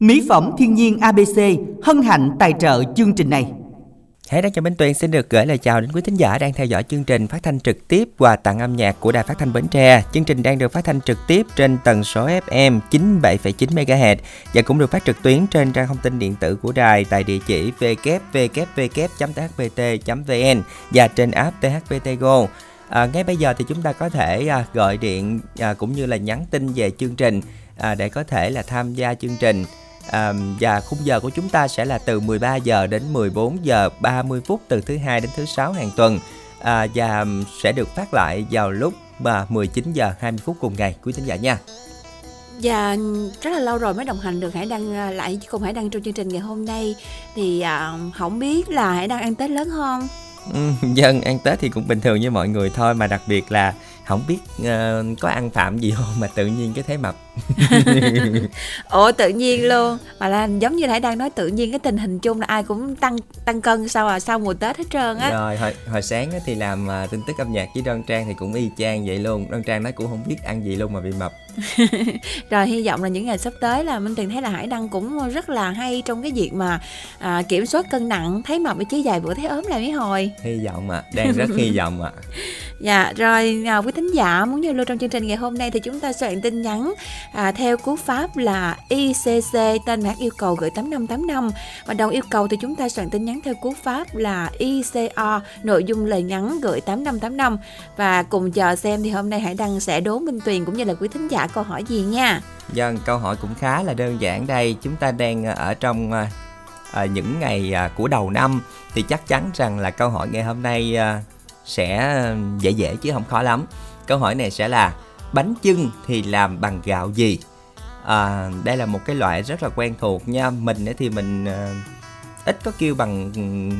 Mỹ phẩm thiên nhiên ABC hân hạnh tài trợ chương trình này. Hãy đăng cho Minh Tuyền xin được gửi lời chào đến quý thính giả đang theo dõi chương trình phát thanh trực tiếp và tặng âm nhạc của Đài Phát thanh Bến Tre. Chương trình đang được phát thanh trực tiếp trên tần số FM 97,9 MHz và cũng được phát trực tuyến trên trang thông tin điện tử của đài tại địa chỉ www.thpt.vn và trên app THPT Go. À, ngay bây giờ thì chúng ta có thể à, gọi điện à, cũng như là nhắn tin về chương trình à, để có thể là tham gia chương trình à, và khung giờ của chúng ta sẽ là từ 13 giờ đến 14 giờ 30 phút từ thứ hai đến thứ sáu hàng tuần à, và sẽ được phát lại vào lúc mà 19 giờ 20 phút cùng ngày quý thính giả nha. Và rất là lâu rồi mới đồng hành được Hải Đăng à, lại cùng Hải Đăng trong chương trình ngày hôm nay thì à, không biết là Hải Đăng ăn Tết lớn không? Ừ, dân ăn Tết thì cũng bình thường như mọi người thôi mà đặc biệt là không biết uh, có ăn phạm gì không mà tự nhiên cái thấy mập ủa tự nhiên luôn. Mà là giống như nãy đang nói tự nhiên cái tình hình chung là ai cũng tăng tăng cân sau à sau mùa tết hết trơn á. Rồi hồi, hồi sáng thì làm uh, tin tức âm nhạc với đoan trang thì cũng y chang vậy luôn. Đoan trang nói cũng không biết ăn gì luôn mà bị mập. Rồi hy vọng là những ngày sắp tới là minh tiền thấy là hải đăng cũng rất là hay trong cái việc mà à, kiểm soát cân nặng thấy mập chứ dài bữa thấy ốm lại mấy hồi. Hy vọng ạ à, đang rất hy vọng ạ. À. dạ rồi à, quý thính giả muốn giao lưu trong chương trình ngày hôm nay thì chúng ta soạn tin nhắn à, theo cú pháp là ICC tên mã yêu cầu gửi 8585 và đầu yêu cầu thì chúng ta soạn tin nhắn theo cú pháp là ICO nội dung lời nhắn gửi 8585 và cùng chờ xem thì hôm nay Hải Đăng sẽ đố Minh Tuyền cũng như là quý thính giả câu hỏi gì nha. Vâng, câu hỏi cũng khá là đơn giản đây. Chúng ta đang ờ, ở trong à, những ngày à, của đầu năm thì chắc chắn rằng là câu hỏi ngày hôm nay à, sẽ dễ dễ chứ không khó lắm. Câu hỏi này sẽ là bánh chưng thì làm bằng gạo gì? À, đây là một cái loại rất là quen thuộc nha. Mình thì mình à, ít có kêu bằng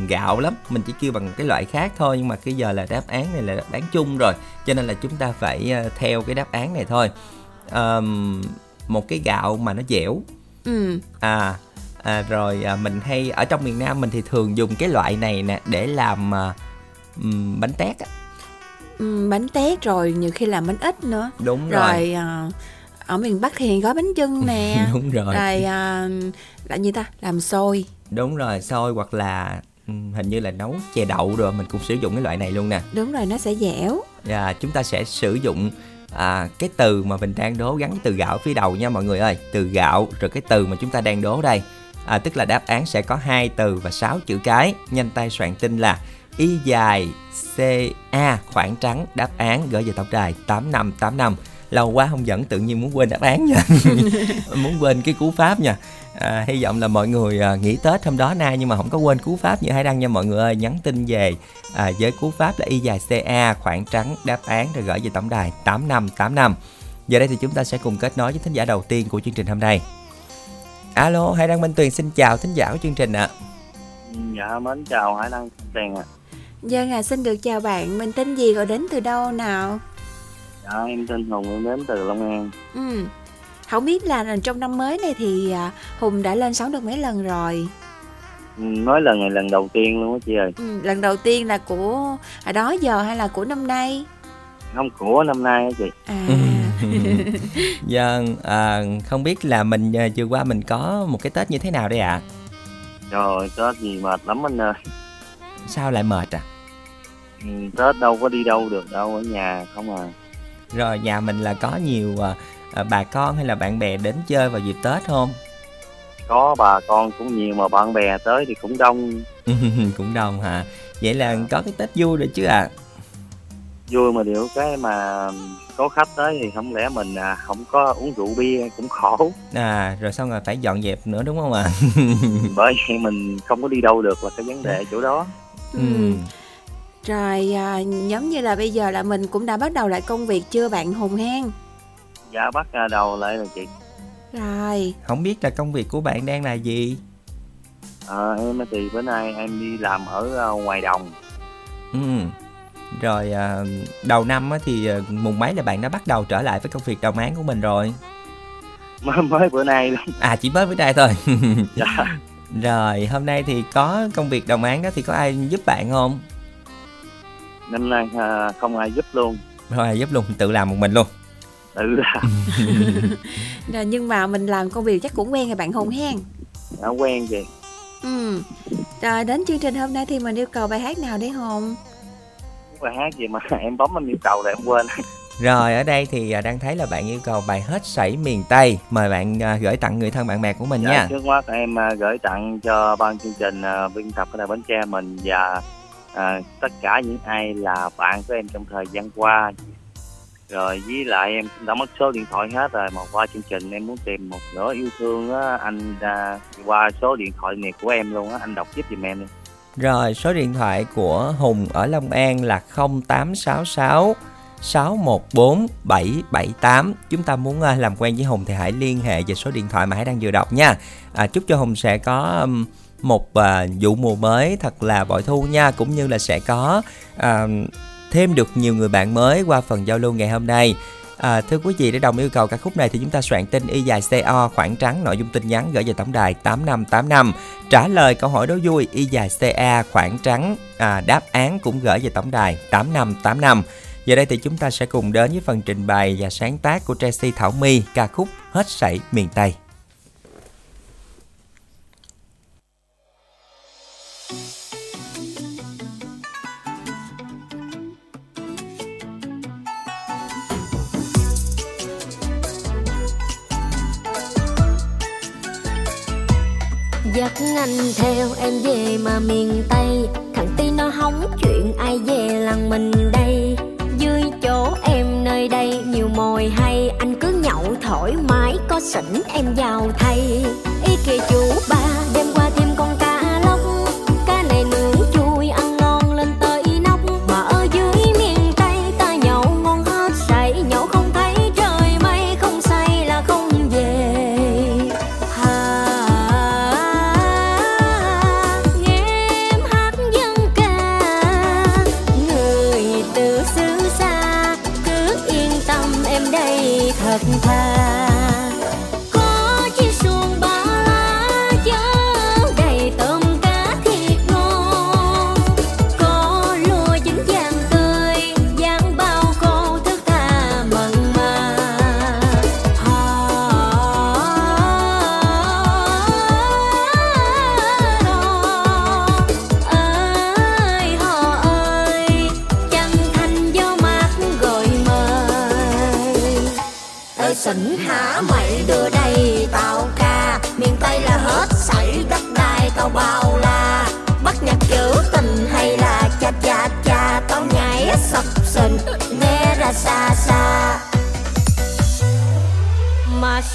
gạo lắm mình chỉ kêu bằng cái loại khác thôi nhưng mà cái giờ là đáp án này là đáp án chung rồi cho nên là chúng ta phải theo cái đáp án này thôi um, một cái gạo mà nó dẻo ừ. à, à rồi à, mình hay ở trong miền Nam mình thì thường dùng cái loại này nè để làm à, bánh tét á bánh tét rồi nhiều khi làm bánh ít nữa. Đúng rồi, rồi. à, ở miền Bắc thì gói bánh chưng nè. Đúng rồi. Rồi à, là như ta làm xôi. Đúng rồi xôi hoặc là hình như là nấu chè đậu rồi mình cũng sử dụng cái loại này luôn nè. Đúng rồi nó sẽ dẻo. Và chúng ta sẽ sử dụng à, cái từ mà mình đang đố gắn từ gạo phía đầu nha mọi người ơi. Từ gạo rồi cái từ mà chúng ta đang đố đây. À, tức là đáp án sẽ có hai từ và sáu chữ cái. Nhanh tay soạn tin là y dài ca khoảng trắng đáp án gửi về tổng đài tám năm tám năm. Lâu quá không dẫn tự nhiên muốn quên đáp án nha. Muốn quên cái cú pháp nha. À, hy vọng là mọi người à, nghỉ tết hôm đó nay nhưng mà không có quên cú pháp như Hải đăng nha mọi người ơi. Nhắn tin về à, với cú pháp là y dài ca khoảng trắng đáp án rồi gửi về tổng đài tám năm tám năm. Giờ đây thì chúng ta sẽ cùng kết nối với thính giả đầu tiên của chương trình hôm nay. Alo Hải đăng minh tuyền xin chào thính giả của chương trình ạ. À. dạ mến chào hải đăng tuyền ạ. à. Dân à, xin được chào bạn, mình tên gì gọi đến từ đâu nào? Dạ, em tên Hùng, em đến từ Long An. Ừ. Không biết là trong năm mới này thì à, Hùng đã lên sóng được mấy lần rồi? Ừ, nói lần này lần đầu tiên luôn á chị ơi. Ừ, lần đầu tiên là của à, đó giờ hay là của năm nay? Không của năm nay á chị. À. Vâng, à, không biết là mình à, vừa qua mình có một cái Tết như thế nào đây ạ? À? Trời Tết gì mệt lắm anh ơi. Sao lại mệt à? Ừ, Tết đâu có đi đâu được đâu ở nhà không à rồi nhà mình là có nhiều à, à, bà con hay là bạn bè đến chơi vào dịp Tết không? Có bà con cũng nhiều mà bạn bè tới thì cũng đông. cũng đông hả? Vậy là có cái Tết vui rồi chứ ạ? À? Vui mà điều cái mà có khách tới thì không lẽ mình à, không có uống rượu bia cũng khổ. À rồi xong rồi phải dọn dẹp nữa đúng không ạ? À? Bởi vậy mình không có đi đâu được là cái vấn đề chỗ đó. Ừ. ừ. Rồi à, giống như là bây giờ là mình cũng đã bắt đầu lại công việc chưa bạn Hùng hen? Dạ bắt đầu lại rồi chị. Rồi. Không biết là công việc của bạn đang là gì? À, em thì bữa nay em đi làm ở ờ, ngoài đồng. Ừ. Rồi à, đầu năm thì ờ, mùng mấy là bạn đã bắt đầu trở lại với công việc đồng án của mình rồi? Mới, mới bữa nay luôn. À chỉ mới bữa nay thôi. dạ. Rồi hôm nay thì có công việc đồng án đó thì có ai giúp bạn không? năm nay à, không ai giúp luôn. Không ai giúp luôn tự làm một mình luôn. Tự làm. Rồi, nhưng mà mình làm công việc chắc cũng quen rồi bạn Hùng hen? Đã quen vậy. Ừ. Rồi đến chương trình hôm nay thì mình yêu cầu bài hát nào đấy Hùng? Bài hát gì mà em bấm em yêu cầu là em quên Rồi ở đây thì à, đang thấy là bạn yêu cầu bài hết sảy miền Tây. Mời bạn à, gửi tặng người thân bạn bè của mình Dạ, nha. trước mắt em à, gửi tặng cho ban chương trình biên tập ở đài Bến Tre mình và à, tất cả những ai là bạn của em trong thời gian qua rồi với lại em đã mất số điện thoại hết rồi mà qua chương trình em muốn tìm một nửa yêu thương á anh à, qua số điện thoại này của em luôn á anh đọc giúp giùm em đi Rồi số điện thoại của Hùng ở Long An là 0866 614 778 Chúng ta muốn à, làm quen với Hùng thì hãy liên hệ về số điện thoại mà Hải đang vừa đọc nha. À, Chúc cho Hùng sẽ có một à, vụ mùa mới thật là bội thu nha Cũng như là sẽ có à, thêm được nhiều người bạn mới qua phần giao lưu ngày hôm nay. À, thưa quý vị, để đồng yêu cầu ca khúc này thì chúng ta soạn tin y dài CO khoảng trắng nội dung tin nhắn gửi về tổng đài 8585 trả lời câu hỏi đố vui y dài CA khoảng trắng à, đáp án cũng gửi về tổng đài 8585 giờ đây thì chúng ta sẽ cùng đến với phần trình bày và sáng tác của Tracy Thảo My, ca khúc Hết sảy miền Tây. Dắt anh theo em về mà miền Tây, Thằng Ti nó hóng chuyện ai về làng mình đây. Dưới chỗ em nơi đây nhiều mồi hay, Anh cứ nhậu thoải mái, có sỉnh em vào thay. Ý kìa chú ba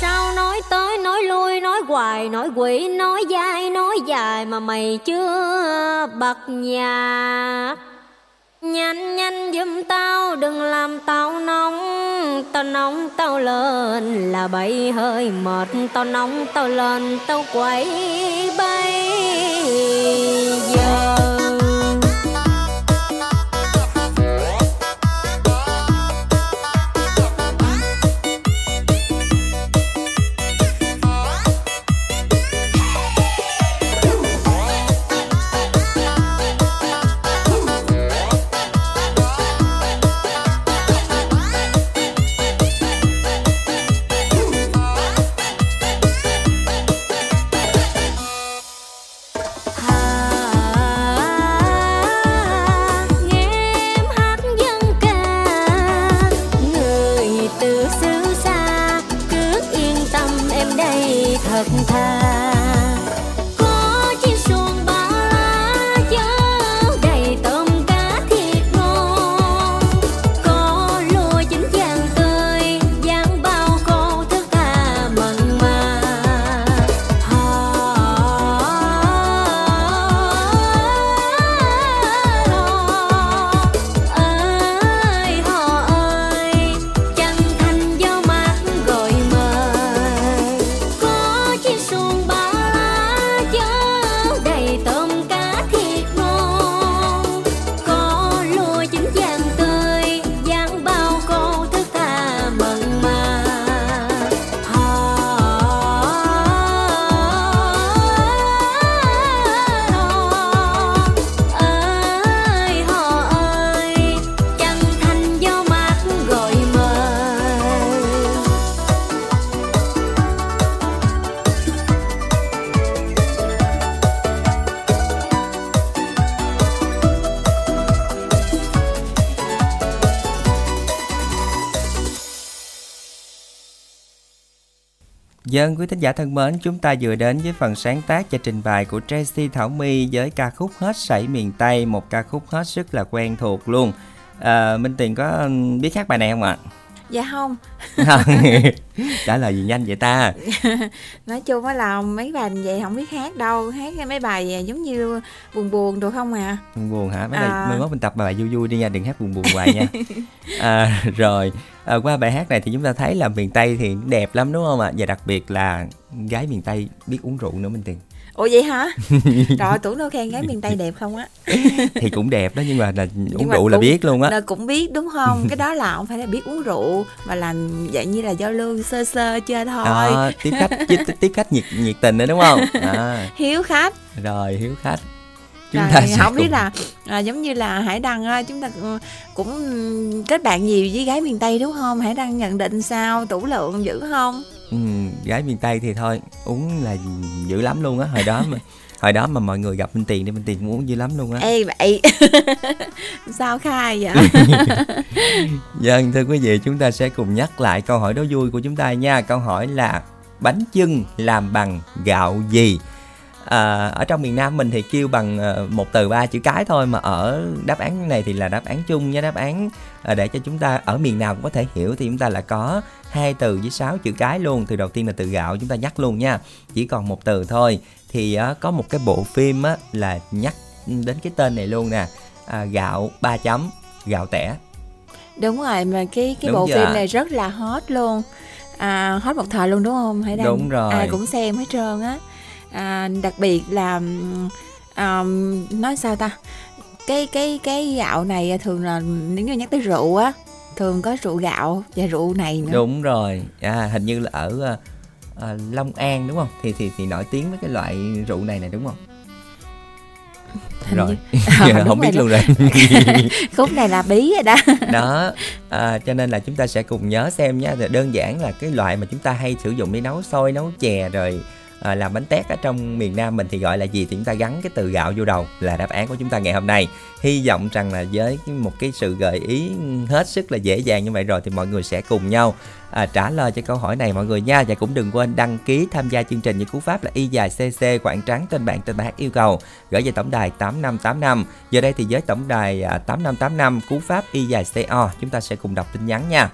sao nói tới nói lui, nói hoài, nói quỷ, nói dai, nói dài mà mày chưa bật nhạc Nhanh nhanh giùm tao, đừng làm tao nóng. Tao nóng, tao lên là bay hơi mệt. Tao nóng, tao lên, tao quẩy bay. Giờ Dân quý thính giả thân mến, chúng ta vừa đến với phần sáng tác và trình bày của Tracy Thảo My với ca khúc Hết sảy miền Tây, một ca khúc hết sức là quen thuộc luôn. À, Minh Tiền có biết hát bài này không ạ? dạ không trả lời gì nhanh vậy ta? Nói chung á là mấy bài vậy không biết hát đâu hát mấy bài giống như buồn buồn được không à. Buồn buồn hả? Mấy à. bài mới mốt mình tập bài vui vui đi nha đừng hát buồn buồn hoài nha. À, rồi à, qua bài hát này thì chúng ta thấy là miền tây thì đẹp lắm đúng không ạ? Và đặc biệt là gái miền tây biết uống rượu nữa minh tiền ủa vậy hả? Rồi tưởng đâu khen gái miền tây đẹp không á. Thì cũng đẹp đó nhưng mà là nhưng uống mà rượu cũng, là biết luôn á. là cũng biết đúng không? Cái đó là không phải là biết uống rượu mà là dạng như là giao lưu sơ sơ chơi thôi. À, tiếp khách tiếp, tiếp khách nhiệt nhiệt tình nữa đúng không? À. hiếu khách. Rồi hiếu khách. Chúng rồi, ta không cùng... biết là à, giống như là hải đăng chúng ta cũng kết bạn nhiều với gái miền tây đúng không? Hải đăng nhận định sao? Tủ lượng dữ không ừ, gái miền tây thì thôi uống là dữ lắm luôn á. Hồi đó mà hồi đó mà mọi người gặp minh tiền thì minh tiền cũng uống dữ lắm luôn á. Ê vậy. Sao khai vậy? Vâng thưa quý vị chúng ta sẽ cùng nhắc lại câu hỏi đố vui của chúng ta nha. Câu hỏi là bánh chưng làm bằng gạo gì à, ở trong miền Nam mình thì kêu bằng uh, một từ ba chữ cái thôi mà ở đáp án này thì là đáp án chung nha đáp án uh, để cho chúng ta ở miền nào cũng có thể hiểu thì chúng ta là có hai từ với sáu chữ cái luôn. Từ đầu tiên là từ gạo chúng ta nhắc luôn nha chỉ còn một từ thôi. Thì uh, có một cái bộ phim á, là nhắc đến cái tên này luôn nè à, gạo ba chấm gạo tẻ. Đúng rồi mà cái cái đúng bộ phim này rất là hot luôn. À, hot một thời luôn đúng không? Hãy đang đúng rồi. Ai cũng xem hết trơn á à, đặc biệt là à, nói sao ta? Cái cái cái gạo này thường là nếu như nhắc tới rượu á thường có rượu gạo và rượu này nữa. Đúng rồi. À, hình như là ở à, Long An đúng không? Thì thì thì nổi tiếng với cái loại rượu này này đúng không? Hình rồi. như... à, không biết luôn rồi. Khúc này là bí rồi đó. Đó. À, cho nên là chúng ta sẽ cùng nhớ xem nhé đơn giản là cái loại mà chúng ta hay sử dụng để nấu xôi nấu chè rồi à, làm bánh tét ở trong miền Nam mình thì gọi là gì thì chúng ta gắn cái từ gạo vô đầu là đáp án của chúng ta ngày hôm nay. Hy vọng rằng là với một cái sự gợi ý hết sức là dễ dàng như vậy rồi thì mọi người sẽ cùng nhau à, trả lời cho câu hỏi này mọi người nha. Và cũng đừng quên đăng ký tham gia chương trình những cú pháp là y dài cc quảng trắng tên bạn tên bác yêu cầu. Gửi về tổng đài 8585 giờ đây thì với tổng đài à, 8585 cú pháp y dài co chúng ta sẽ cùng đọc tin nhắn nha.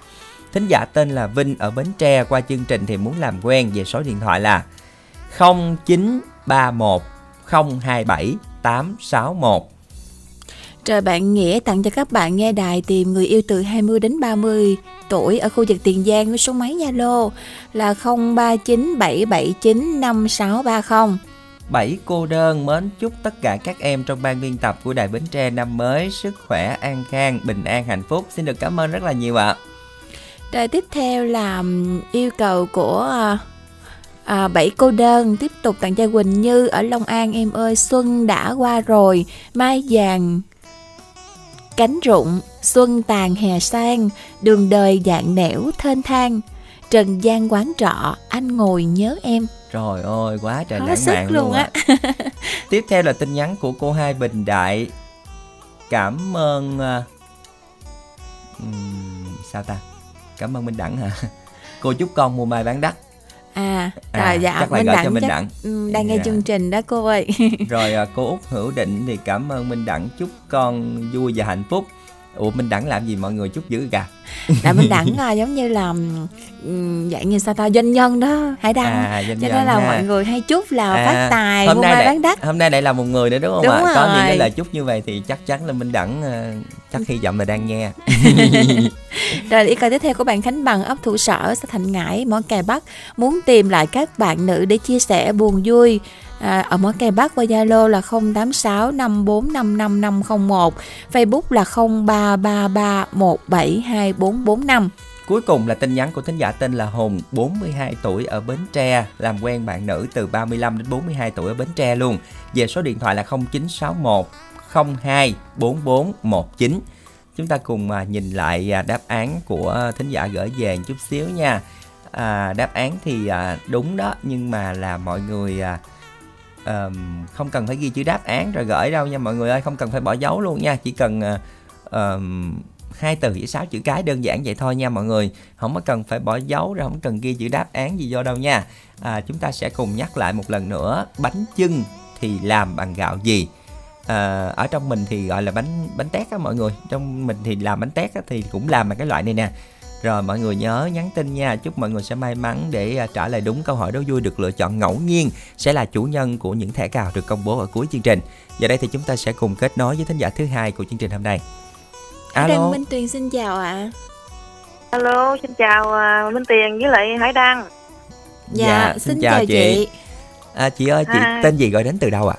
Thính giả tên là Vinh ở Bến Tre qua chương trình thì muốn làm quen về số điện thoại là 0931 027 861. Trời bạn Nghĩa tặng cho các bạn nghe đài tìm người yêu từ 20 đến 30 tuổi ở khu vực Tiền Giang với số máy Zalo là 0397795630. Bảy cô đơn mến chúc tất cả các em trong ban biên tập của Đài Bến Tre năm mới sức khỏe, an khang, bình an, hạnh phúc. Xin được cảm ơn rất là nhiều ạ. À. Rồi tiếp theo là yêu cầu của à, bảy cô đơn tiếp tục tặng cho Quỳnh Như ở Long An. Em ơi xuân đã qua rồi. Mai vàng cánh rụng xuân tàn hè sang đường đời dạng nẻo thênh thang trần gian quán trọ anh ngồi nhớ em. Trời ơi quá trời lãng mạn luôn, luôn á. tiếp theo là tin nhắn của cô hai bình đại. Cảm ơn uh, sao ta? Cảm ơn minh đẳng hả? Cô chúc con mua mai bán đắt à, à dạ chắc là Minh Đặng cho Minh Đặng. ừ, đang nghe dạ. chương trình đó cô ơi. Rồi à, cô út hữu định thì cảm ơn Minh Đặng. Chúc con vui và hạnh phúc ủa minh đẳng làm gì mọi người chút dữ cả là minh đẳng là giống như là dạng như sao ta doanh nhân đó hải đăng. À, cho nên là ha. mọi người hay chúc là à, phát tài hôm nay lại, bán đắt hôm nay lại là một người nữa đúng không đúng ạ? Rồi. có những cái lời chúc như vậy thì chắc chắn là minh đẳng uh, chắc hy vọng là đang nghe. Rồi ý câu tiếp theo của bạn khánh bằng ấp thủ sở xã thành ngãi món cài bắc. Muốn tìm lại các bạn nữ để chia sẻ buồn vui à, ở mỗi cây bắc qua Zalo là 086 5455501 Facebook là 0333172445 Cuối cùng là tin nhắn của thính giả tên là Hùng, 42 tuổi ở Bến Tre, làm quen bạn nữ từ 35 đến 42 tuổi ở Bến Tre luôn. Về số điện thoại là 0961 02 4419. Chúng ta cùng à, nhìn lại à, đáp án của thính giả gửi về chút xíu nha. À, đáp án thì à, đúng đó nhưng mà là mọi người um, không cần phải ghi chữ đáp án rồi gửi đâu nha mọi người ơi không cần phải bỏ dấu luôn nha chỉ cần uh, um, hai từ với sáu chữ cái đơn giản vậy thôi nha mọi người. Không có cần phải bỏ dấu rồi không cần ghi chữ đáp án gì vô đâu nha. À, chúng ta sẽ cùng nhắc lại một lần nữa bánh chưng thì làm bằng gạo gì? À, ở trong mình thì gọi là bánh bánh tét á mọi người trong mình thì làm bánh tét á, thì cũng làm bằng cái loại này nè rồi mọi người nhớ nhắn tin nha. Chúc mọi người sẽ may mắn để à, trả lời đúng câu hỏi đố vui được lựa chọn ngẫu nhiên Sẽ là chủ nhân của những thẻ cào được công bố ở cuối chương trình. Giờ đây thì chúng ta sẽ cùng kết nối với thính giả thứ hai của chương trình hôm nay. Alo. Alo Minh Tuyền xin chào ạ. Alo, xin chào uh, Minh Tiền với lại Hải Đăng. Dạ, xin, chào, chị, à, Chị ơi chị À. tên gì gọi đến từ đâu ạ?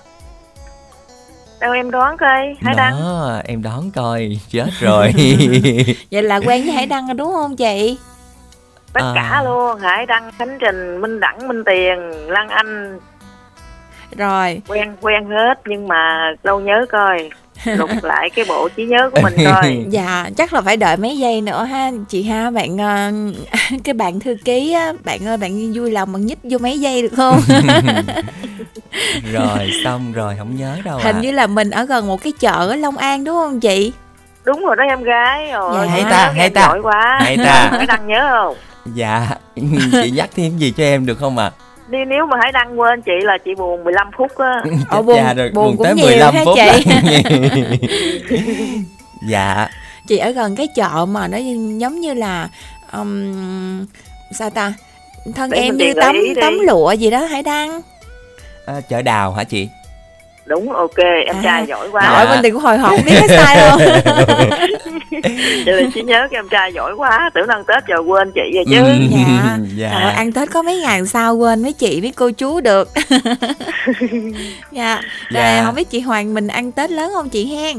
Đâu em đoán coi, Hải Đăng. Đó, em đoán coi chết rồi Vậy là quen với Hải Đăng rồi đúng không chị? Tất À. cả luôn, Hải Đăng, Khánh Trình, Minh Đẳng, Minh Tiền, Lan Anh, Rồi quen quen hết nhưng mà đâu nhớ coi. Lục lại cái bộ trí nhớ của mình coi. Dạ chắc là phải đợi mấy giây nữa ha Chị ha bạn ờ, Cái bạn thư ký á Bạn ơi bạn vui lòng bạn nhích vô mấy giây được không Rồi xong rồi không nhớ đâu Hình ạ như là mình ở gần một cái chợ ở Long An đúng không chị Đúng rồi đó em gái. Rồi, Dạ. Hay ta, hay ta. Giỏi quá. Hay ta. Hải Đăng nhớ không? Dạ Chị nhắc thêm gì cho em được không ạ? Đi nếu mà Hải Đăng quên chị là chị buồn 15 phút á. Ồ, buồn- dạ, rồi, buồn cũng tới nhiều 15 ha phút chị. dạ. Chị ở gần cái chợ mà nó giống như là um, Sao ta? Thân Để em như tấm tấm lụa gì đó Hải Đăng? À, chợ đào hả chị Đúng, ok, em À. trai giỏi quá. Nội mình đừng có hồi hộp biết cái sai không Chị là chị nhớ cái em trai giỏi quá. Tưởng ăn Tết rồi quên chị rồi chứ. Ừ, Dạ. dạ. Ơi, ăn Tết có mấy ngày sao quên mấy chị với cô chú được Dạ Rồi Dạ. không biết chị Hoàng mình ăn Tết lớn không chị hen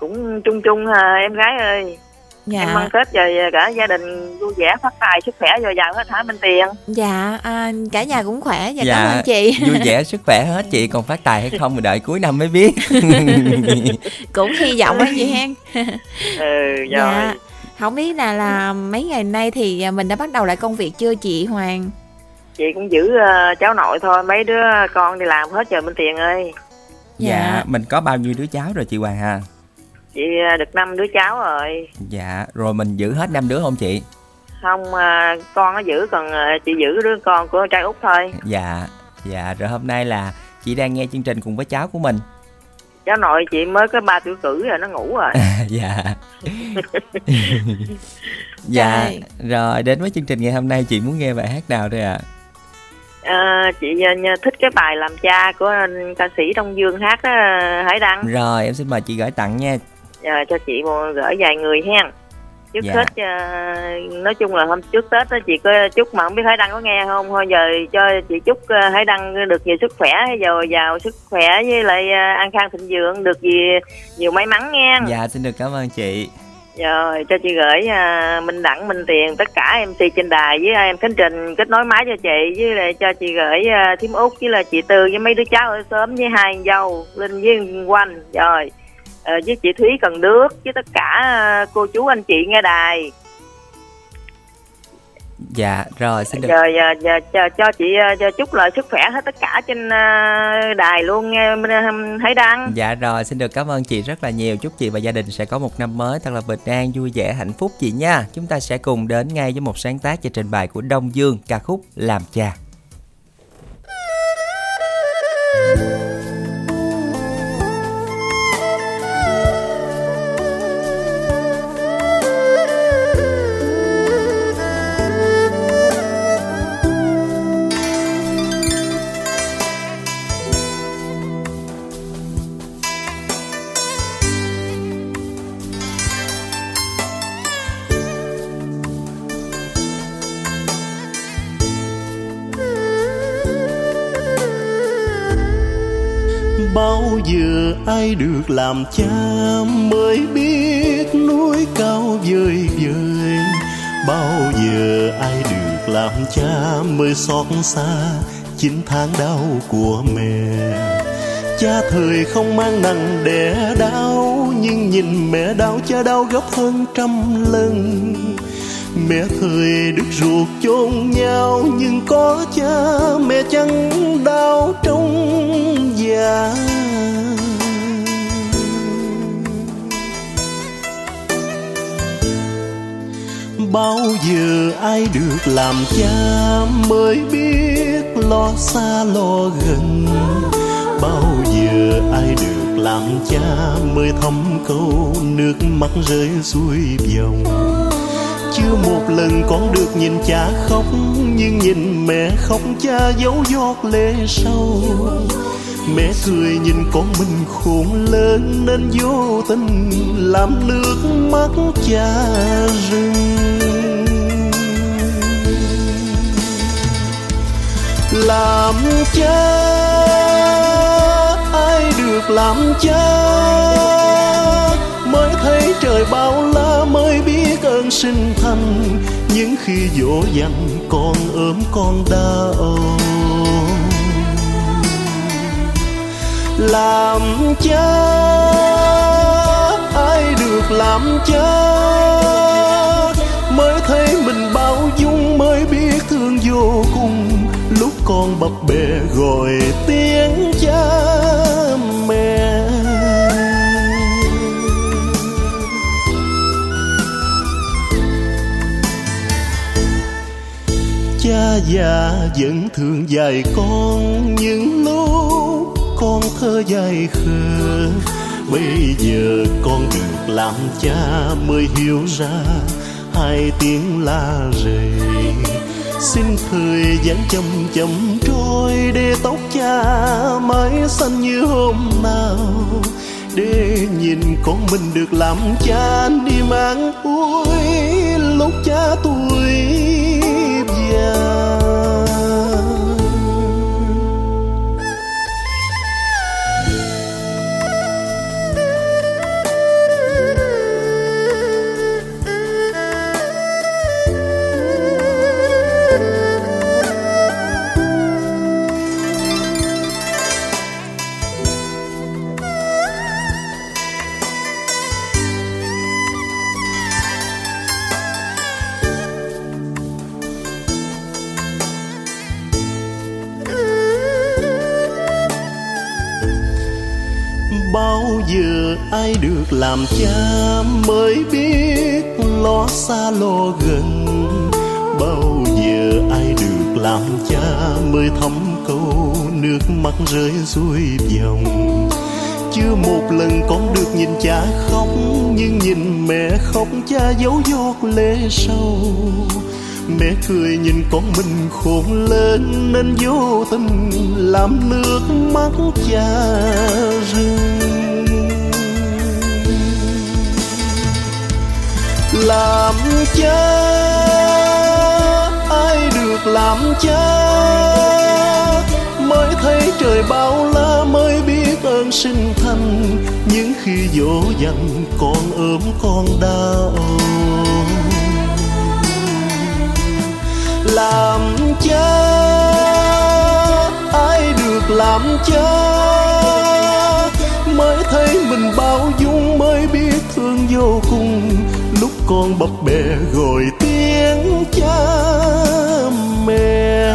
Cũng chung chung à, em gái ơi. Dạ. Em ăn Tết rồi cả gia đình vui vẻ phát tài sức khỏe dồi dào hết hả Minh Tiền? Dạ à, cả nhà cũng khỏe. Dạ, Dạ. cảm ơn chị. vui vẻ sức khỏe hết. Chị còn phát tài hay không thì đợi cuối năm mới biết. Cũng hy vọng á chị hen Ừ rồi. Dạ. Không biết là là mấy ngày nay thì à, mình đã bắt đầu lại công việc chưa chị Hoàng? Chị cũng giữ ờ, cháu nội thôi. Mấy đứa con đi làm hết rồi Minh Tiền ơi. Dạ. Dạ. mình có bao nhiêu đứa cháu rồi chị Hoàng ha Chị ờ, được năm đứa cháu rồi. Dạ rồi mình giữ hết năm đứa không chị? Không ờ, con nó giữ Còn ờ, chị giữ đứa con của trai út thôi. Dạ dạ rồi hôm nay là chị đang nghe chương trình cùng với cháu của mình. Cháu nội chị mới có 3 tuổi cử rồi nó ngủ rồi. Dạ. Dạ rồi. đến với chương trình ngày hôm nay chị muốn nghe bài hát nào đây ạ? Ờ, Chị ờ, nhờ- thích cái bài làm cha của ca sĩ Đông Dương hát đó Hải Đăng. Rồi em xin mời chị gửi tặng nha Ờ, cho chị gửi vài người hen trước Dạ. Tết ờ, nói chung là hôm trước Tết đó chị có chúc mà không biết Hải Đăng có nghe không? Thôi giờ cho chị chúc ờ, Hải Đăng được nhiều sức khỏe dồi dào sức khỏe với lại an khang thịnh vượng được gì nhiều may mắn nha. Dạ xin được cảm ơn chị. Rồi cho chị gửi ờ, Minh Đẳng Minh Tiền tất cả MC trên đài với em Khánh Trình kết nối máy cho chị với lại cho chị gửi uh, thím út với là chị Tư với mấy đứa cháu ở sớm với hai dâu Linh với Quanh. Rồi với chị Thúy Cần Đước với tất cả ờ, cô chú anh chị nghe đài dạ rồi xin được rồi ờ, giờ cho, cho chị ờ, cho chúc lời sức khỏe hết tất cả trên ờ, đài luôn nghe Hải Đăng Dạ rồi, xin được cảm ơn chị rất là nhiều. Chúc chị và gia đình sẽ có một năm mới thật là bình an, vui vẻ, hạnh phúc chị nha. Chúng ta sẽ cùng đến ngay với một sáng tác và trình bày của Đông Dương, ca khúc Làm Cha. Ai được làm cha mới biết núi cao vời vời. Bao giờ ai được làm cha mới xót xa chín tháng đau của mẹ. Cha thời không mang nặng đẻ đau, nhưng nhìn mẹ đau, cha đau gấp hơn trăm lần. Mẹ thời đứt ruột chôn nhau, Nhưng có cha mẹ chẳng đau trong già bao giờ ai được làm cha mới biết lo xa lo gần? Bao giờ ai được làm cha mới thấm câu nước mắt rơi xuôi dòng chưa một lần con được nhìn cha khóc, nhưng nhìn mẹ khóc, cha giấu giọt lệ sâu mẹ cười nhìn con mình khôn lớn nên vô tình làm nước mắt cha rừng làm cha, ai được làm cha? Mới thấy trời bao la, mới biết ơn sinh thành. Những khi dỗ dành, con ốm con đau làm cha ai được làm cha mới thấy mình bao dung, mới biết thương vô cùng. Lúc con bập bẹ gọi tiếng cha mẹ. Cha già vẫn thương dạy con những lúc con thơ dài khờ. Bây giờ con được làm cha mới hiểu ra hai tiếng la rầy xin thời gian chậm chậm trôi để tóc cha mãi xanh như hôm nào. Để nhìn con mình được làm cha, đi mang vui lúc cha ai được làm cha mới biết lo xa lo gần? Bao giờ ai được làm cha mới thấm câu nước mắt rơi xuôi dòng? Chưa một lần con được nhìn cha khóc, nhưng nhìn mẹ khóc, cha giấu giọt lệ sâu. Mẹ cười nhìn con mình khôn lên, nên vô tình làm nước mắt cha rơi. Làm cha ai được làm cha mới thấy trời bao la, mới biết ơn sinh thành những khi dỗ dành con ốm con đau. Làm cha ai được làm cha mới thấy mình bao dung, mới biết thương vô cùng con bập bẹ gọi tiếng cha mẹ.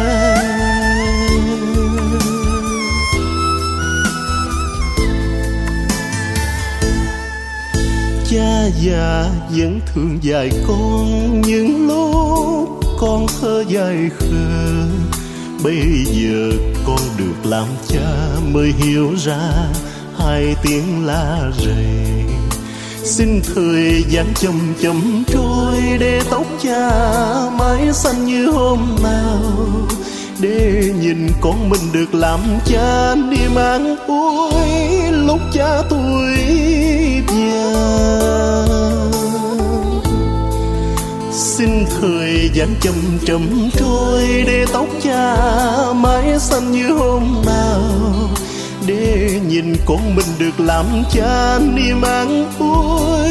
Cha già vẫn thương dạy con, những lúc con thơ dài khờ, bây giờ con được làm cha mới hiểu ra hai tiếng la rầy xin thời gian chậm chậm trôi để tóc cha mãi xanh như hôm nào. Để nhìn con mình được làm cha đi mang ôi, lúc cha tuổi già. Xin thời gian chậm chậm trôi để tóc cha mãi xanh như hôm nào để nhìn con mình được làm cha đi mang vui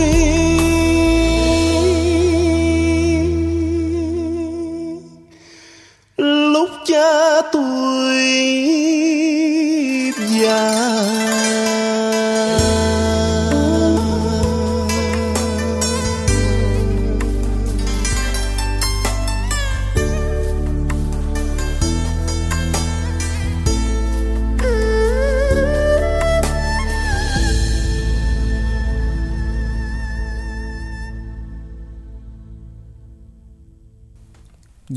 lúc cha tôi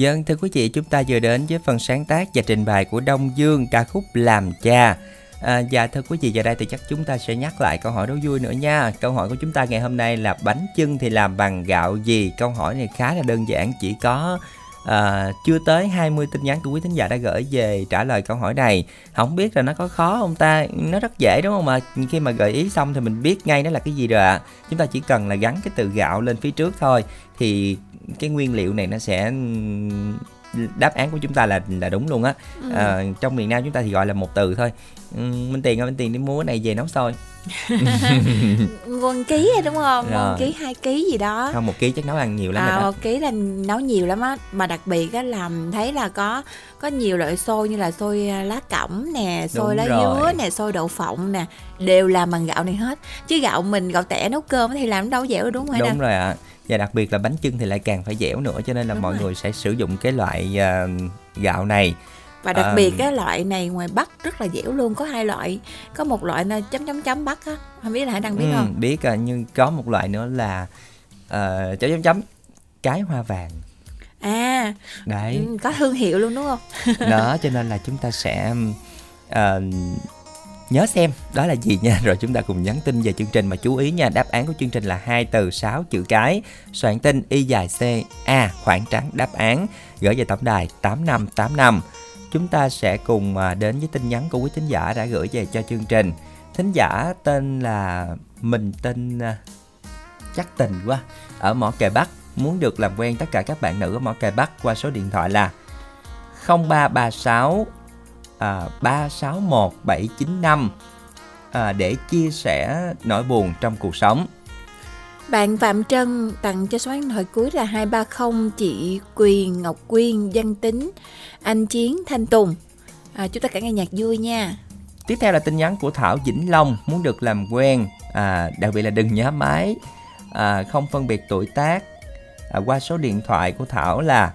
Dân thưa quý vị, chúng ta vừa đến với phần sáng tác và trình bày của Đông Dương ca khúc Làm Cha. À, và thưa quý vị, giờ đây thì chắc chúng ta sẽ nhắc lại câu hỏi đố vui nữa nha. Câu hỏi của chúng ta ngày hôm nay là bánh chưng thì làm bằng gạo gì? Câu hỏi này khá là đơn giản, chỉ có à, chưa tới 20 tin nhắn của quý thính giả đã gửi về trả lời câu hỏi này. Không biết là nó có khó không ta? Nó rất dễ đúng không mà khi mà gợi ý xong thì mình biết ngay nó là cái gì rồi ạ. À. chúng ta chỉ cần là gắn cái từ gạo lên phía trước thôi thì cái nguyên liệu này nó sẽ đáp án của chúng ta là là đúng luôn á. Ừ. à, trong miền nam chúng ta thì gọi là một từ thôi. Ừ, minh tiền ơi minh tiền đi mua cái này về nấu xôi nguồn ký đúng không? Nguồn ký hai ký gì đó. Không một ký chắc nấu ăn nhiều lắm à, một ký là nấu nhiều lắm á. Mà đặc biệt á làm thấy là có có nhiều loại xôi như là xôi à, lá cẩm nè xôi lá dứa nè xôi đậu phộng nè đều làm bằng gạo này hết. Chứ gạo mình gạo tẻ nấu cơm thì làm đâu dẻo đúng không đúng rồi ạ. À và đặc biệt là bánh chưng thì lại càng phải dẻo nữa cho nên là Đúng mọi rồi. người sẽ sử dụng cái loại uh, gạo này và đặc à, biệt cái loại này ngoài bắc rất là dẻo luôn có hai loại. Có một loại là chấm chấm chấm bắc á không biết là hải đang biết ừ, không? biết à, nhưng có một loại nữa là uh, chấm chấm chấm cái hoa vàng. À đấy. ừ, có thương hiệu luôn đúng không? Đó cho nên là chúng ta sẽ uh, nhớ xem đó là gì nha. Rồi chúng ta cùng nhắn tin về chương trình. Mà chú ý nha đáp án của chương trình là hai từ 6 chữ cái. Soạn tin y dài c a khoảng trắng đáp án. Gửi về tổng đài 8585 chúng ta sẽ cùng à, đến với tin nhắn của quý thính giả đã gửi về cho chương trình thính giả tên là mình tên à, chắc tình quá ở mỏ kề bắc muốn được làm quen tất cả các bạn nữ ở mỏ kề bắc qua số điện thoại là 0336 à, 361795 à, để chia sẻ nỗi buồn trong cuộc sống. Bạn Phạm Trân tặng cho số điện thoại cuối là 230 chị Quyền Ngọc Quyên Văn Tính Anh Chiến Thanh Tùng. À, chúng ta cả nghe nhạc vui nha. Tiếp theo là tin nhắn của Thảo Vĩnh Long muốn được làm quen, à, đặc biệt là đừng nhá máy, à, không phân biệt tuổi tác. À, qua số điện thoại của Thảo là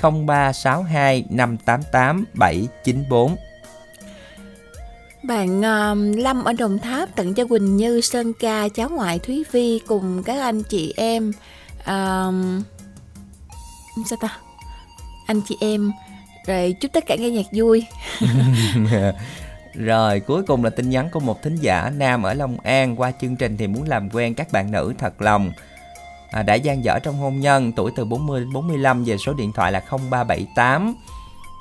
0362 588 794. Bạn uh, Lâm ở Đồng Tháp tặng cho Quỳnh Như, Sơn Ca, cháu ngoại Thúy Vi cùng các anh chị em uh, sao ta? Anh chị em rồi chúc tất cả nghe nhạc vui. Rồi cuối cùng là tin nhắn của một thính giả nam ở Long An qua chương trình thì muốn làm quen các bạn nữ thật lòng à, đã gian dở trong hôn nhân tuổi từ 40 đến 45 về số điện thoại là 0378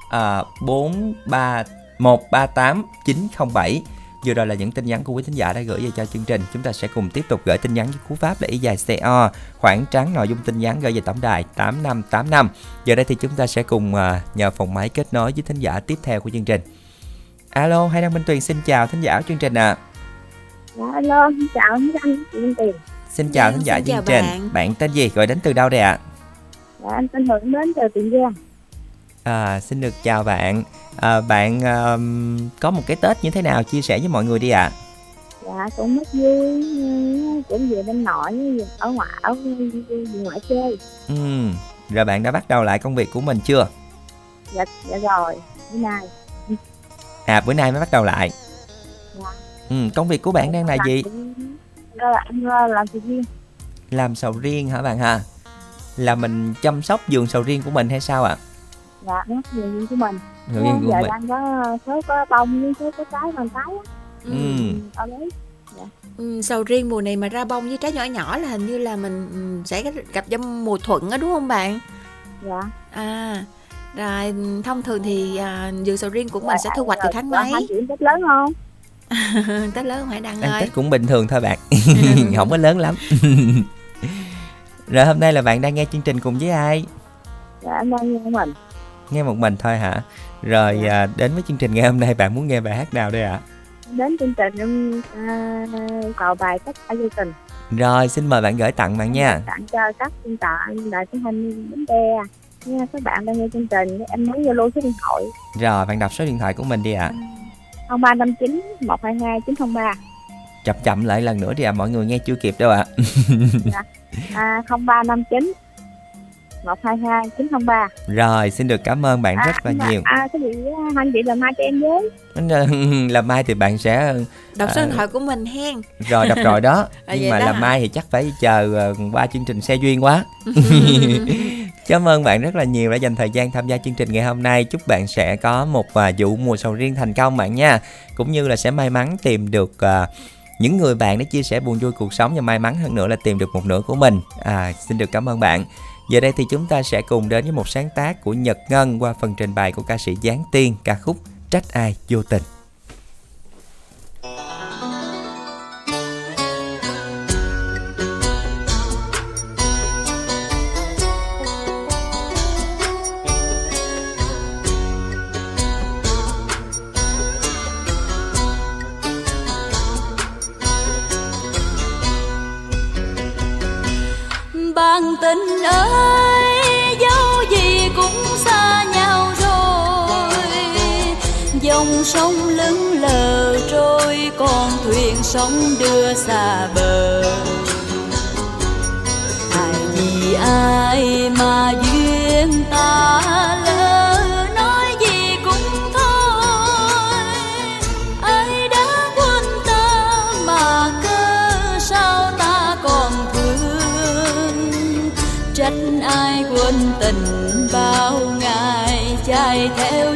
à, 43 138 907 Vừa rồi là những tin nhắn của quý thính giả đã gửi về cho chương trình. Chúng ta sẽ cùng tiếp tục gửi tin nhắn với cú pháp là y dài CO, khoảng trắng nội dung tin nhắn gửi về tổng đài 8585. Giờ đây thì chúng ta sẽ cùng à, nhờ phòng máy kết nối với thính giả tiếp theo của chương trình. Alo, Hai Đăng Minh Tuyền xin chào thính giả của chương trình ạ. À. Dạ, alo, xin chào anh Minh Tuyền. Xin chào thính giả chương trình. Bạn. bạn tên gì? Gọi đến từ đâu đây ạ? À? Dạ, anh tên Hưởng đến từ Tiền Giang. À, xin được chào bạn. À, bạn um, có một cái Tết như thế nào chia sẻ với mọi người đi ạ? À? Dạ, cũng rất vui, cũng về bên nội, ở ngoại, ở ngoại chơi. Ừ, rồi bạn đã bắt đầu lại công việc của mình chưa? Dạ, dạ rồi, bữa nay. À, bữa nay mới bắt đầu lại. Dạ. Ừ, công việc của bạn đang là gì? là anh làm sầu riêng làm sầu riêng hả bạn ha là mình chăm sóc vườn sầu riêng của mình hay sao ạ à? Dạ đúng vườn riêng của mình. Vườn riêng của giờ mình. đang có số có bông với số có trái bằng trái á. Ừ. ở đấy dạ. Ừ, sầu riêng mùa này mà ra bông với trái nhỏ nhỏ là hình như là mình sẽ gặp trong mùa thuận á đúng không bạn? Dạ. À rồi thông thường thì à, vườn sầu riêng của mình dạ, sẽ thu hoạch từ tháng mấy? tết lớn không? Tết lớn phải đăng ơi? Tết cũng bình thường thôi bạn. Không có lớn lắm. Rồi hôm nay là bạn đang nghe chương trình cùng với ai? Dạ em đang nghe mình nghe một mình thôi hả rồi dạ. à, đến với chương trình ngày hôm nay bạn muốn nghe bài hát nào đây ạ à? đến chương trình em à, cầu bài cả gia tình rồi xin mời bạn gửi tặng bạn nha tặng cho các chuyên tạ đại tiếng hình bến tre nha các bạn đang nghe chương trình em muốn zalo số điện thoại rồi bạn đọc số điện thoại của mình đi ạ à. 0359 122 903 chậm chậm lại lần nữa đi à mọi người nghe chưa kịp đâu ạ à. dạ. à, 0359 một hai hai chín không ba. Rồi xin được cảm ơn bạn à, rất là mà, nhiều. À cái gì à, anh chị là mai cho em với. Là mai thì bạn sẽ đọc số điện à, thoại của mình hen. rồi đọc rồi đó. Nhưng mà đó là mai thì chắc phải chờ ờ, qua chương trình xe duyên quá. Cảm ơn bạn rất là nhiều đã dành thời gian tham gia chương trình ngày hôm nay. Chúc bạn sẽ có một uh, vụ mùa sầu riêng thành công bạn nha. Cũng như là sẽ may mắn tìm được những người bạn để chia sẻ buồn vui cuộc sống và may mắn hơn nữa là tìm được một nửa của mình. À, xin được cảm ơn bạn. Giờ đây thì chúng ta sẽ cùng đến với một sáng tác của Nhật Ngân qua phần trình bày của ca sĩ Giáng Tiên ca khúc Trách ai vô tình. tình ơi, dấu gì cũng xa nhau rồi. Dòng sông lững lờ trôi, con thuyền sóng đưa xa bờ. Ai vì ai mà duyên ta lớn? tình bao ngày chạy theo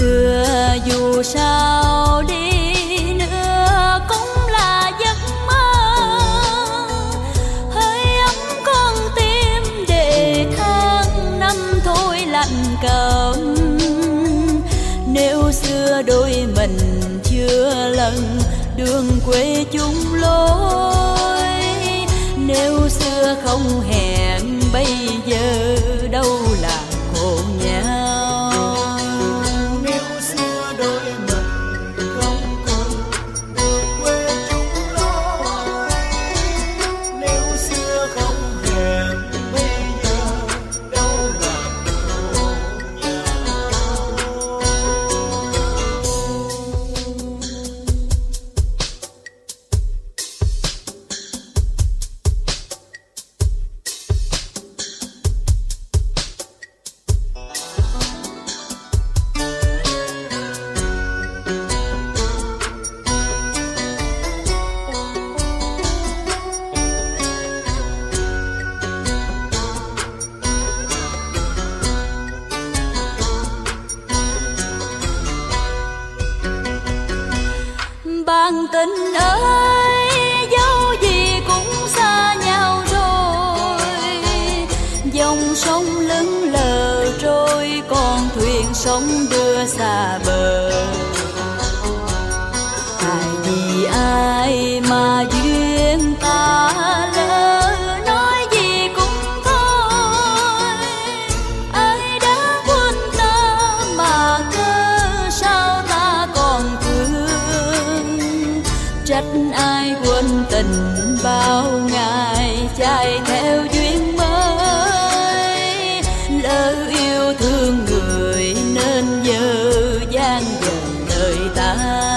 xưa dù sao đi nữa cũng là giấc mơ. Hơi ấm con tim để tháng năm thôi lạnh cầm nếu xưa đôi mình chưa lần đường quê chúng yêu thương người nên giờ gian dần đời ta.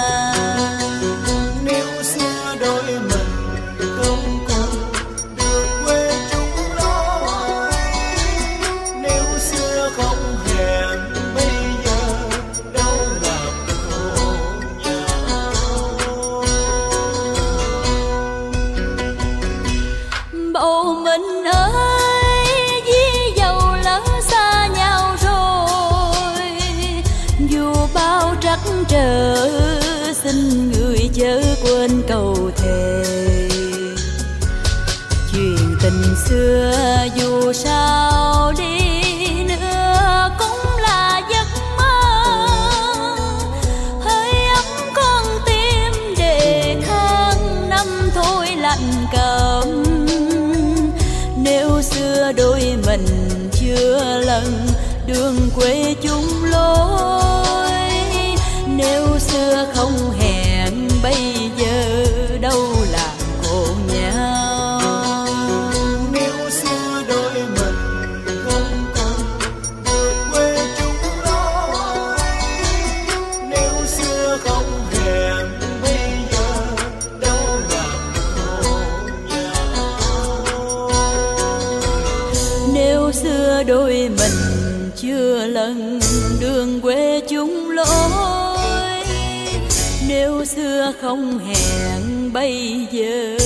Ông hẹn bây giờ.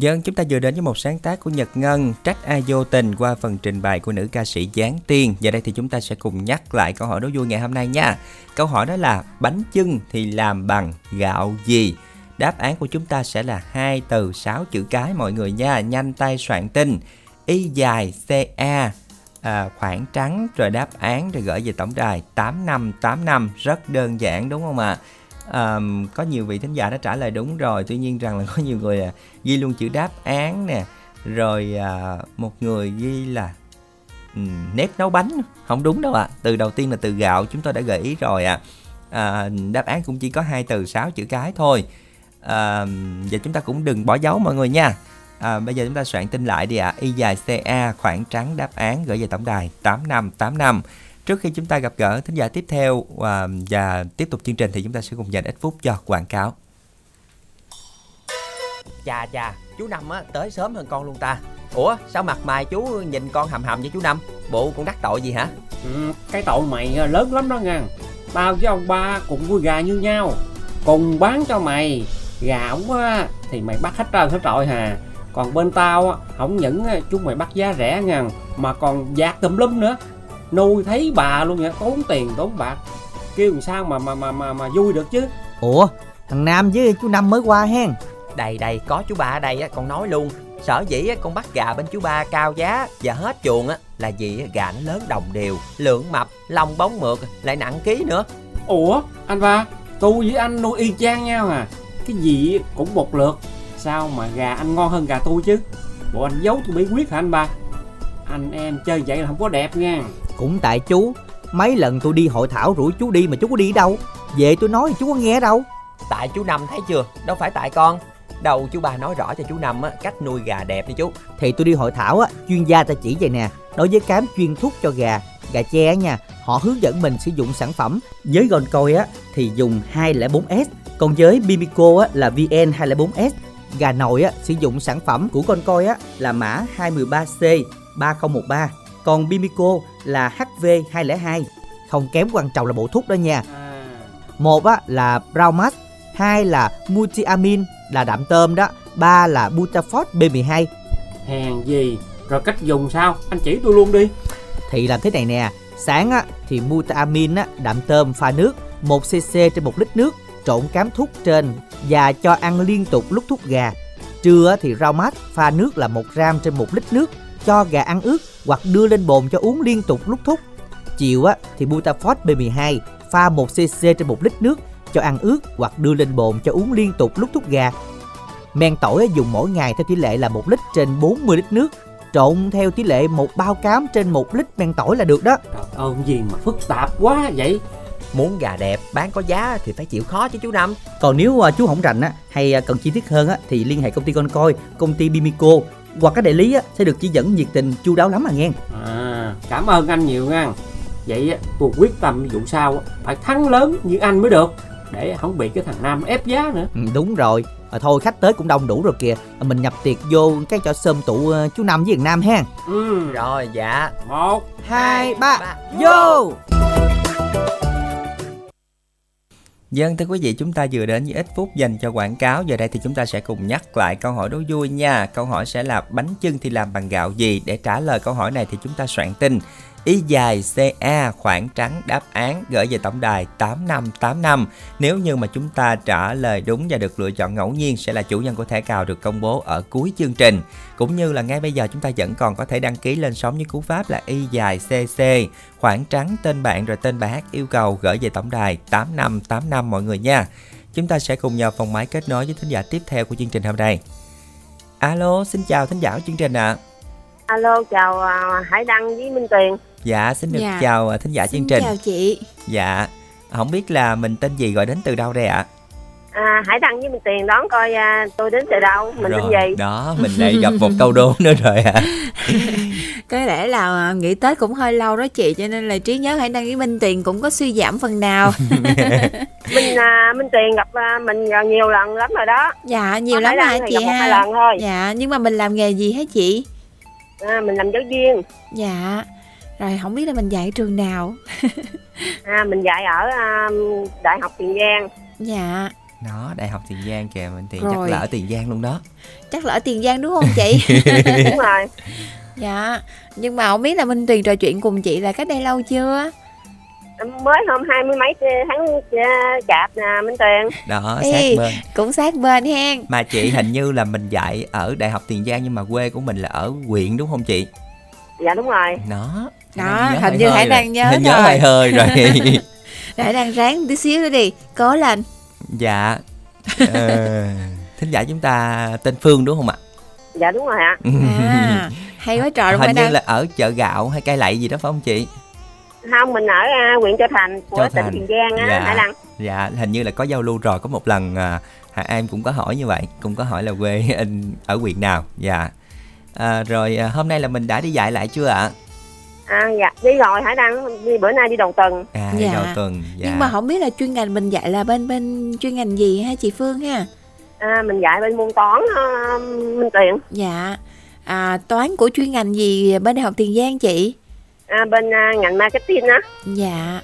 Dân chúng ta vừa đến với một sáng tác của Nhật Ngân Trách ai vô tình qua phần trình bày của nữ ca sĩ Giáng Tiên. Giờ đây thì chúng ta sẽ cùng nhắc lại câu hỏi đố vui ngày hôm nay nha. Câu hỏi đó là bánh chưng thì làm bằng gạo gì? Đáp án của chúng ta sẽ là hai từ sáu chữ cái mọi người nha. Nhanh tay soạn tin. Y dài CA à, khoảng trắng. Rồi đáp án rồi gửi về tổng đài 8585 rất đơn giản đúng không ạ? À, có nhiều vị thính giả đã trả lời đúng rồi. Tuy nhiên rằng là có nhiều người à, ghi luôn chữ đáp án nè rồi à, một người ghi là um, nếp nấu bánh. Không đúng đâu ạ. Từ đầu tiên là từ gạo chúng tôi đã gợi ý rồi ạ. À. đáp án cũng chỉ có hai từ sáu chữ cái thôi. À, và chúng ta cũng đừng bỏ dấu mọi người nha. À, bây giờ chúng ta soạn tin lại đi ạ. Y dài ca khoảng trắng đáp án gửi về tổng đài 8585 Trước khi chúng ta gặp gỡ thính giả tiếp theo và, và tiếp tục chương trình thì chúng ta sẽ cùng dành ít phút cho quảng cáo. Chà chà, chú Năm á tới sớm hơn con luôn ta. Ủa, sao mặt mày chú nhìn con hầm hầm với chú Năm? Bộ con đắc tội gì hả? Ừ, cái tội mày lớn lắm đó nha Tao với ông ba cùng nuôi gà như nhau Cùng bán cho mày Gà ổng á thì mày bắt hết trơn hết trọi hà Còn bên tao á, không những á, chúng mày bắt giá rẻ nha Mà còn dạt tùm lum nữa Nuôi thấy bà luôn vậy, tốn tiền tốn bạc. Kêu làm sao mà mà mà mà, mà vui được chứ? Ủa thằng Nam với chú Năm mới qua hen. Đây đây, có chú ba ở đây á, con nói luôn. Sở dĩ á, con bắt gà bên chú ba cao giá và hết chuồng á là vì á, gà nó lớn đồng đều, lượng mập, lông bóng mượt, lại nặng ký nữa. Ủa anh ba Tôi với anh nuôi y chang nhau à? Cái gì cũng một lượt. Sao mà gà anh ngon hơn gà tôi chứ? Bộ anh giấu tôi bí quyết hả anh ba? Anh em chơi vậy là không có đẹp nha Cũng tại chú. Mấy lần tôi đi hội thảo rủ chú đi mà chú có đi đâu. Về tôi nói chú có nghe đâu. Tại chú Năm thấy chưa, đâu phải tại con. Đầu chú ba nói rõ cho chú Năm á, cách nuôi gà đẹp đi chú. Thì tôi đi hội thảo á Chuyên gia ta chỉ vậy nè. Đối với cám chuyên thuốc cho gà Gà á nha Họ hướng dẫn mình sử dụng sản phẩm. Với gòn coi á Thì dùng 204S Còn với Bimico á là VN204S Gà nội á sử dụng sản phẩm của con coi á là mã 213C 3013 Còn Bimico là HV202 Không kém quan trọng là bộ thuốc đó nha. Một á là Braumax hai là Multiamin là đạm tôm đó ba là Butafort B12 Hèn gì? Rồi cách dùng sao? Anh chỉ tôi luôn đi. Thì làm thế này nè sáng á thì Multiamin á đạm tôm pha nước 1 cc trên 1 lít nước trộn cám thuốc trên và cho ăn liên tục lúc thuốc gà. Trưa thì rau mát pha nước là 1 gram trên 1 lít nước cho gà ăn ướt hoặc đưa lên bồn cho uống liên tục lúc thuốc chiều á thì Butafort B12 pha 1 cc trên 1 lít nước cho ăn ướt hoặc đưa lên bồn cho uống liên tục lúc thuốc gà. Men tỏi dùng mỗi ngày theo tỷ lệ là 1 lít trên 40 lít nước, trộn theo tỷ lệ một bao cám trên 1 lít men tỏi là được đó. Trời ơi gì mà phức tạp quá vậy Muốn gà đẹp, bán có giá thì phải chịu khó chứ chú Năm. Còn nếu à, chú không rành á hay à, cần chi tiết hơn á thì liên hệ công ty con coi, công ty Bimico hoặc các đại lý á, sẽ được chỉ dẫn nhiệt tình chu đáo lắm mà nghe. À cảm ơn anh nhiều nha Vậy á, tôi quyết tâm vụ sau á, phải thắng lớn như anh mới được Để không bị cái thằng Nam ép giá nữa Ừ, đúng rồi. À, thôi khách tới cũng đông đủ rồi kìa. À, mình nhập tiệc vô cái chỗ sơm tụ à, chú Năm với thằng Nam ha. ừ. Rồi, dạ. Một Hai ba vô. Dân thưa quý vị, chúng ta vừa đến với ít phút dành cho quảng cáo. Giờ đây thì chúng ta sẽ cùng nhắc lại câu hỏi đố vui nha. Câu hỏi sẽ là bánh chưng thì làm bằng gạo gì? Để trả lời câu hỏi này thì chúng ta soạn tin Y dài CA khoảng trắng đáp án gửi về tổng đài 8585. Nếu như mà chúng ta trả lời đúng và được lựa chọn ngẫu nhiên sẽ là chủ nhân của thẻ cào được công bố ở cuối chương trình. Cũng như là ngay bây giờ chúng ta vẫn còn có thể đăng ký lên sóng với cú pháp là Y dài CC khoảng trắng tên bạn rồi tên bài hát yêu cầu gửi về tổng đài 8585 mọi người nha. Chúng ta sẽ cùng nhau phòng máy kết nối với thính giả tiếp theo của chương trình hôm nay. Alo, xin chào thính giả của chương trình ạ. À. Alo, chào à, Hải Đăng với Minh Tuyền. Dạ, xin được dạ. chào à, thính giả chương trình. chào chị. Dạ, không biết là mình tên gì gọi đến từ đâu đây ạ? À, Hải Đăng với Minh Tiền đón coi à, tôi đến từ đâu, mình rồi, tên gì? Đó, mình lại gặp một câu đố nữa rồi ạ. À. có lẽ là à, nghỉ Tết cũng hơi lâu đó chị, cho nên là trí nhớ Hải Đăng với Minh Tiền cũng có suy giảm phần nào. Minh à, Minh Tiền gặp à, mình nhiều lần lắm rồi đó. Dạ, nhiều lắm hả chị ha? Hai lần thôi. Dạ, nhưng mà mình làm nghề gì hả chị? À, mình làm giáo viên. Dạ rồi không biết là mình dạy trường nào. À mình dạy ở uh, đại học tiền giang. Dạ. Đó đại học tiền giang kìa mình tiền chắc là ở tiền giang luôn đó. Chắc là ở tiền giang đúng không chị? Đúng rồi. Dạ. Nhưng mà không biết là minh tuyền trò chuyện cùng chị là cách đây lâu chưa? Mới hôm hai mươi mấy tháng chạp nè minh tuyền. Đó sát Ê, bên. cũng sát bên hen. Mà chị hình như là mình dạy ở đại học tiền giang nhưng mà quê của mình là ở huyện đúng không chị? Dạ đúng rồi. Đó đó hình như hải đang nhớ hình nhớ hơi hơi rồi. Hải đang ráng tí xíu nữa đi. Cố lên. Dạ. Ờ, thính giả chúng ta tên phương đúng không ạ? Dạ đúng rồi ạ. À, hay quá trời luôn hình như đang... là ở chợ gạo hay cây lậy gì đó phải không chị? Không mình ở uh, huyện châu thành của Châu tỉnh tiền giang á dạ. hải đăng dạ hình như là có giao lưu rồi. Có một lần uh, Hà Em cũng có hỏi như vậy cũng có hỏi là quê anh ở huyện nào. Dạ. À, rồi à, hôm nay là mình đã đi dạy lại chưa ạ à dạ. Đi rồi hải đăng? Đi bữa nay đi đầu tuần. À đi dạ. đầu tuần dạ. nhưng mà không biết là chuyên ngành mình dạy là bên bên chuyên ngành gì ha chị phương ha? À mình dạy bên môn toán uh, minh tiền dạ. À, toán của chuyên ngành gì bên đại học tiền giang chị? À, bên uh, ngành marketing á. Dạ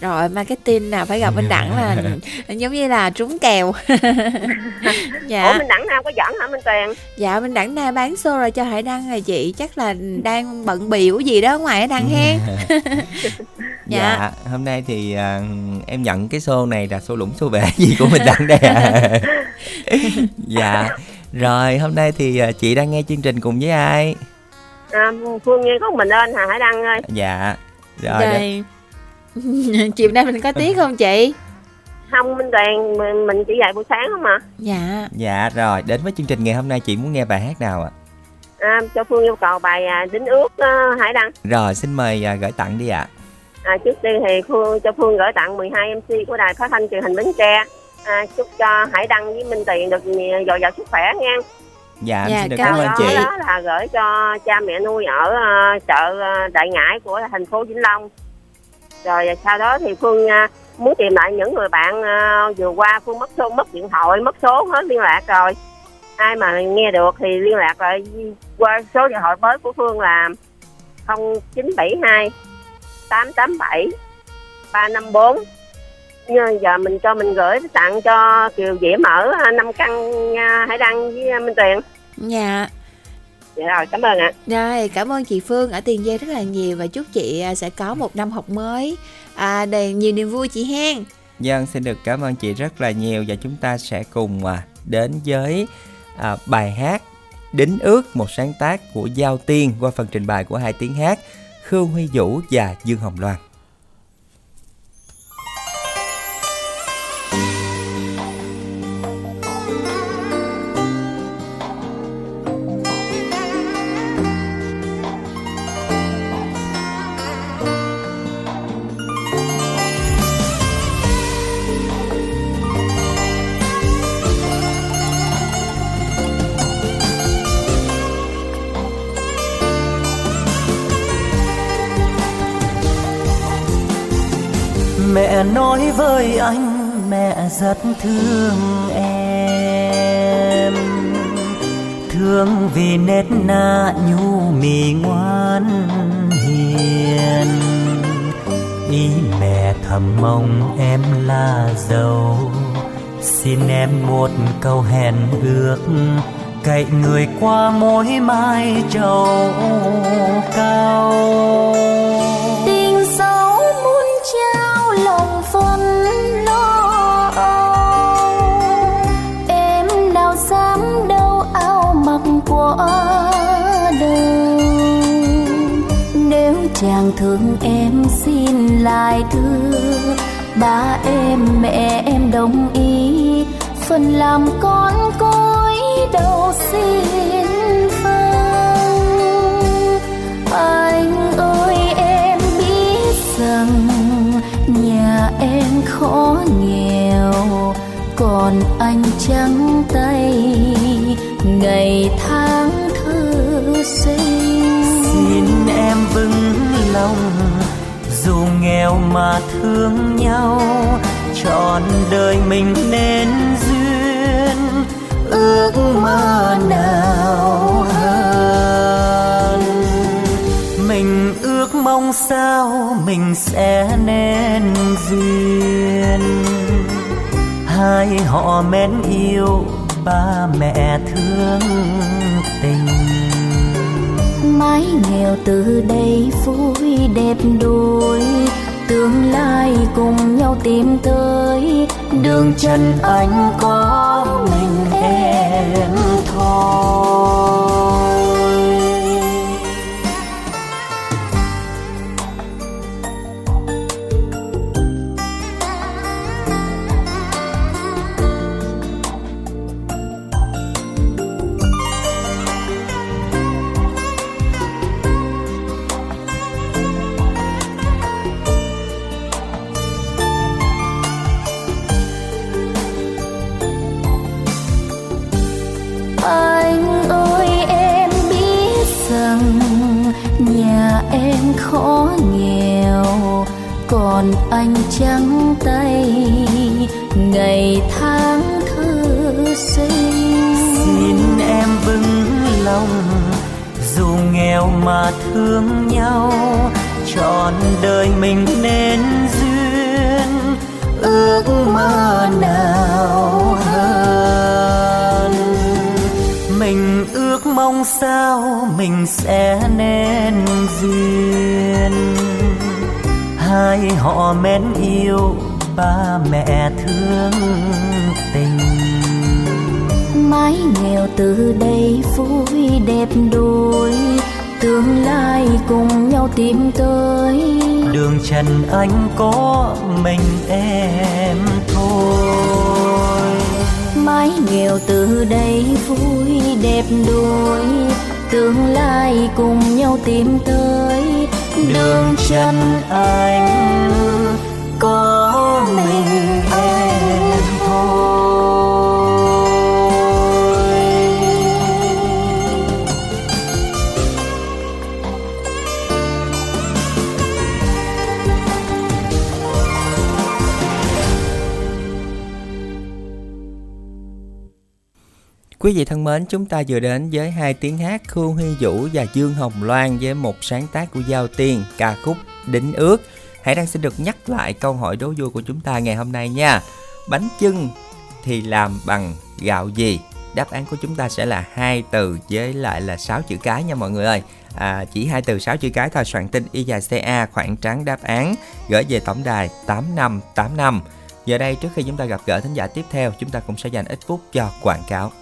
rồi marketing nào phải gặp bên đẳng là giống như là trúng kèo. Dạ. Ủa minh đẳng nam có dẫn hả minh tuyền dạ minh đẳng nam bán xô rồi cho hải đăng rồi chị. Chắc là đang bận biểu gì đó ngoài đăng hen dạ. dạ. Hôm nay thì uh, em nhận cái xô này là xô lũng xô bể gì của minh đẳng đây à? Dạ. Rồi hôm nay thì uh, chị đang nghe chương trình cùng với ai? À, phương nghe có mình lên hả hải đăng ơi? Dạ. Rồi đây chiều nay mình có tiết không chị? Không minh đoàn mình, mình chỉ dạy buổi sáng không mà dạ. Dạ rồi đến với chương trình ngày hôm nay chị muốn nghe bài hát nào ạ? À, cho phương yêu cầu bài à, đính ước uh, hải đăng. Rồi xin mời à, gửi tặng đi ạ. À. trước tiên thì phương cho phương gửi tặng 12 mc của đài phát thanh truyền hình bến tre. À, chúc cho hải đăng với minh tiền được dồi dào sức khỏe nha. Dạ, dạ xin được cảm ơn chị. đó là gửi cho cha mẹ nuôi ở uh, chợ uh, đại ngãi của thành phố vĩnh long rồi sau đó thì phương à, muốn tìm lại những người bạn à, vừa qua phương mất số, mất điện thoại, mất số, hết liên lạc rồi ai mà nghe được thì liên lạc lại qua số điện thoại mới của phương là 0972 887 354 như giờ mình cho mình gửi tặng cho Kiều Diễm ở à, năm căn Hải Đăng với Minh Tuyền. Dạ. Dạ rồi, cảm ơn ạ. Rồi, cảm ơn chị Phương ở Tiền Giang rất là nhiều và chúc chị à, sẽ có một năm học mới à, đầy nhiều niềm vui chị hen. Dân xin được cảm ơn chị rất là nhiều và chúng ta sẽ cùng à, đến với à, bài hát Đính ước một sáng tác của Giao Tiên qua phần trình bày của hai tiếng hát Khương Huy Vũ và Dương Hồng Loan. rất thương em. Thương vì nét na nhu mì ngoan hiền. Ý mẹ thầm mong em là giàu. Xin em một câu hẹn ước. Cậy người qua mối mai trầu cao. Tình xấu muốn trao lòng phân chàng thương em, xin lại đưa. Ba em, mẹ em đồng ý. Phần làm con cối đầu xin vâng anh ơi, em biết rằng nhà em khó nghèo. Còn anh trắng tay ngày tháng thơ sinh. Xin em vững lòng, dù nghèo mà thương nhau, trọn đời mình nên duyên, ước mơ nào hơn mình ước mong sao, mình sẽ nên duyên. Hai họ mến yêu ba mẹ thương tình. Mái nghèo từ đây vui đẹp đôi, tương lai cùng nhau tìm tới. Đường chân anh có mình em thôi. Trắng tay, ngày tháng thư sinh. Xin em vững lòng, dù nghèo mà thương nhau, trọn đời mình nên duyên, ước mơ nào hơn. Mình ước mong sao mình sẽ nên duyên hai họ mến yêu ba mẹ thương tình. Mái nghèo từ đây vui đẹp đôi tương lai cùng nhau tìm tới. Đường trần anh có mình em thôi. Mái nghèo từ đây vui đẹp đôi tương lai cùng nhau tìm tới đường chân anh có mình. Quý vị thân mến, chúng ta vừa đến với hai tiếng hát Khương Huy Vũ và Dương Hồng Loan với một sáng tác của Giao Tiên, ca khúc Đính Ước. Hãy đang xin được nhắc lại câu hỏi đố vui của chúng ta ngày hôm nay nha. Bánh chưng thì làm bằng gạo gì? Đáp án của chúng ta sẽ là hai từ với lại là 6 chữ cái nha mọi người ơi. À, chỉ hai từ 6 chữ cái thôi soạn tin y dài CA khoảng trắng đáp án gửi về tổng đài 8585. Giờ đây trước khi chúng ta gặp gỡ thính giả tiếp theo, chúng ta cũng sẽ dành ít phút cho quảng cáo.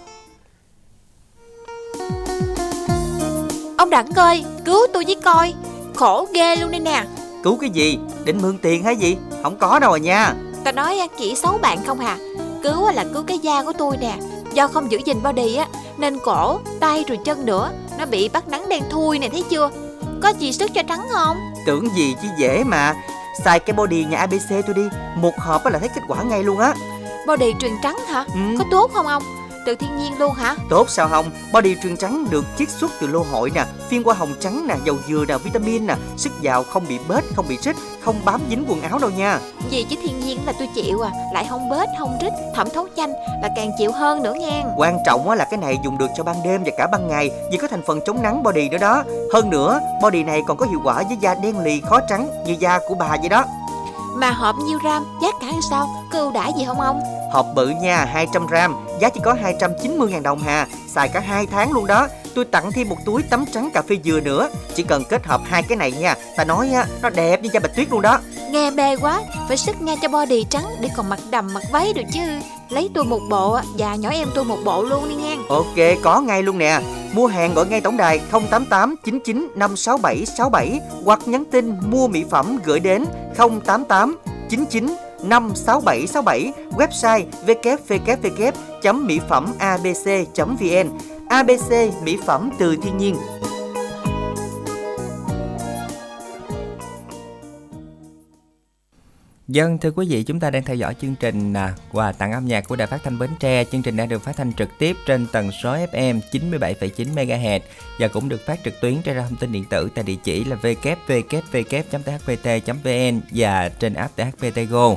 Ông Đặng ơi cứu tôi với coi. Khổ ghê luôn đây nè. Cứu cái gì? Định mượn tiền hay gì? Không có đâu à nha. Ta nói chỉ xấu bạn không hà Cứu là cứu cái da của tôi nè. Do không giữ gìn body á Nên cổ, tay rồi chân nữa Nó bị bắt nắng đen thui nè thấy chưa? Có gì sức cho trắng không? Tưởng gì chứ dễ mà. Xài cái body nhà ABC tôi đi. Một hộp là thấy kết quả ngay luôn á. Body truyền trắng hả? Ừ. Có tốt không ông Từ thiên nhiên luôn hả Tốt sao không? Body truyền trắng được chiết xuất từ lô hội nè, phiên qua hồng trắng nè, dầu dừa nè, vitamin nè, sức giàu không bị bết, không bị rít, không bám dính quần áo đâu nha. Gì chứ thiên nhiên là tôi chịu à Lại không bết, không rít, thẩm thấu nhanh Là càng chịu hơn nữa nha Quan trọng là cái này dùng được cho ban đêm và cả ban ngày vì có thành phần chống nắng body nữa đó. Hơn nữa, body này còn có hiệu quả với da đen lì khó trắng như da của bà vậy đó. Mà hộp nhiêu gram, giá cả làm sao Có ưu đãi gì không ông Hộp bự nha, 200 gram, giá chỉ có 290.000 đồng hà, xài cả 2 tháng luôn đó. Tôi tặng thêm một túi tắm trắng cà phê dừa nữa, chỉ cần kết hợp hai cái này nha. Ta nói á, nó đẹp như da bạch tuyết luôn đó. Nghe mê quá Phải sức nha cho body trắng Để còn mặc đầm mặc váy được chứ Lấy tôi một bộ Và nhỏ em tôi một bộ luôn đi nha Ok, có ngay luôn nè. Mua hàng gọi ngay tổng đài 088 99 567 67 hoặc nhắn tin mua mỹ phẩm gửi đến 088 99 56767 website www.mỹphẩmabc.vn ABC mỹ phẩm từ thiên nhiên. Dân thưa quý vị, chúng ta đang theo dõi chương trình à, quà tặng âm nhạc của Đài Phát thanh Bến Tre. Chương trình đang được phát thanh trực tiếp trên tần số FM 97,9 MHz và cũng được phát trực tuyến trên thông tin điện tử tại địa chỉ là www.thpt.vn và trên app THPT Go.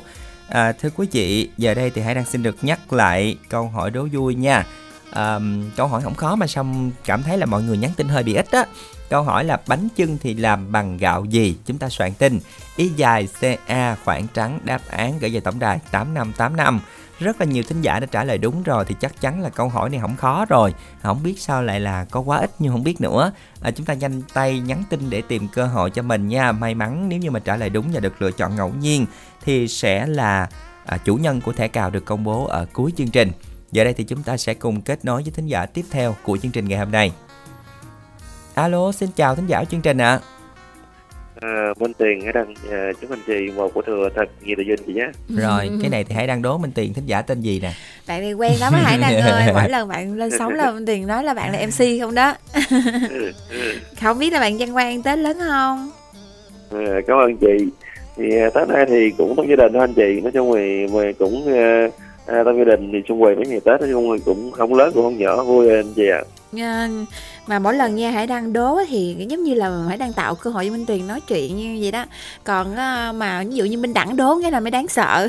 À, thưa quý vị, giờ đây thì hãy đang xin được nhắc lại câu hỏi đố vui nha. À, câu hỏi không khó mà xong cảm thấy là mọi người nhắn tin hơi bị ít á. Câu hỏi là bánh chưng thì làm bằng gạo gì? Chúng ta soạn tin Y dài CA khoảng trắng đáp án gửi về tổng đài 8585. Rất là nhiều thính giả đã trả lời đúng rồi thì chắc chắn là câu hỏi này không khó rồi. Không biết sao lại là có quá ít nhưng không biết nữa. À, chúng ta nhanh tay nhắn tin để tìm cơ hội cho mình nha. May mắn nếu như mà trả lời đúng và được lựa chọn ngẫu nhiên thì sẽ là à, chủ nhân của thẻ cào được công bố ở cuối chương trình. Giờ đây thì chúng ta sẽ cùng kết nối với thính giả tiếp theo của chương trình ngày hôm nay. Alo, xin chào thính giả chương trình ạ. À. À, Minh Tiền hãy đăng à, chúc anh chị một của thừa thật nhiều tự duyên chị nhé. Rồi, cái này thì hãy đăng đố Minh Tiền thính giả tên gì nè. Bạn này quen lắm Hải Đăng ơi, mỗi lần bạn lên sóng là Minh Tiền nói là bạn là MC không đó. không biết là bạn Văn Quang Tết lớn không? À, cảm ơn chị. Thì à, Tết nay thì cũng trong gia đình thôi anh chị, nói chung thì, thì cũng à, à, trong gia đình thì xung quanh mấy ngày Tết nói chung thì cũng không lớn cũng không nhỏ vui anh chị ạ. À, mà mỗi lần nha Hải đăng đố thì giống như là Hải đang tạo cơ hội cho Minh Tuyền nói chuyện như vậy đó. Còn mà ví dụ như Minh Đẳng đố cái là mới đáng sợ.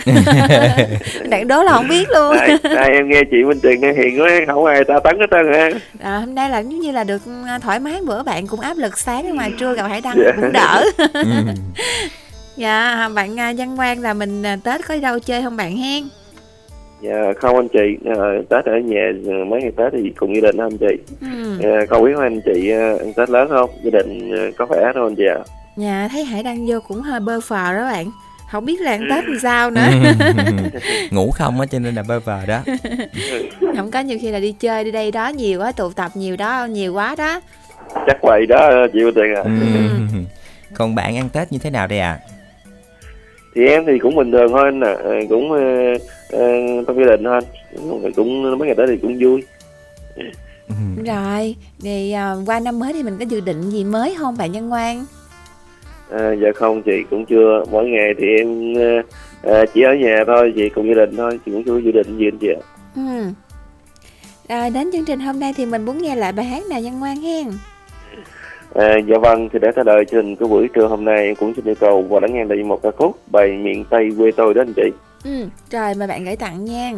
Đẳng đố là không biết luôn. Đây, đây em nghe chị Minh Tuyền nghe hiền quá không ai ta tấn hết trơn ha à, hôm nay là giống như là được thoải mái bữa bạn cũng áp lực sáng mà trưa gặp Hải đăng yeah. cũng đỡ. Dạ. Bạn Văn Quang là mình Tết có đi đâu chơi không bạn hen Dạ không anh chị, à, Tết ở nhà ờ, mấy ngày Tết thì cùng gia đình anh chị. Ừ. À, không biết anh chị ăn Tết lớn không? Gia đình có khỏe không anh chị ạ? Dạ thấy Hải đăng vô cũng hơi bơ phờ đó bạn. Không biết là ăn Tết làm sao nữa. Ngủ không á cho nên là bơ phờ đó. không có nhiều khi là đi chơi đi đây đó nhiều quá, tụ tập nhiều đó, nhiều quá đó. Chắc vậy đó chị Tiền à. Ừ. Còn bạn ăn Tết như thế nào đây ạ? À? Thì em thì cũng bình thường thôi anh à. cũng uh, uh, trong gia đình thôi cũng mấy ngày tới thì cũng vui ừ. rồi thì uh, qua năm mới thì mình có dự định gì mới không bạn nhân ngoan à, dạ không chị cũng chưa mỗi ngày thì em uh, chỉ ở nhà thôi chị cùng gia đình thôi chị cũng chưa dự định gì anh chị ạ ừ. rồi đến chương trình hôm nay thì mình muốn nghe lại bài hát nào nhân ngoan hen À, dạ vâng, thì để trả lời chương trình của buổi trưa hôm nay em cũng xin yêu cầu và lắng nghe đây một ca khúc bài miền Tây quê tôi đó anh chị. Ừ, rồi mời bạn gửi tặng nha.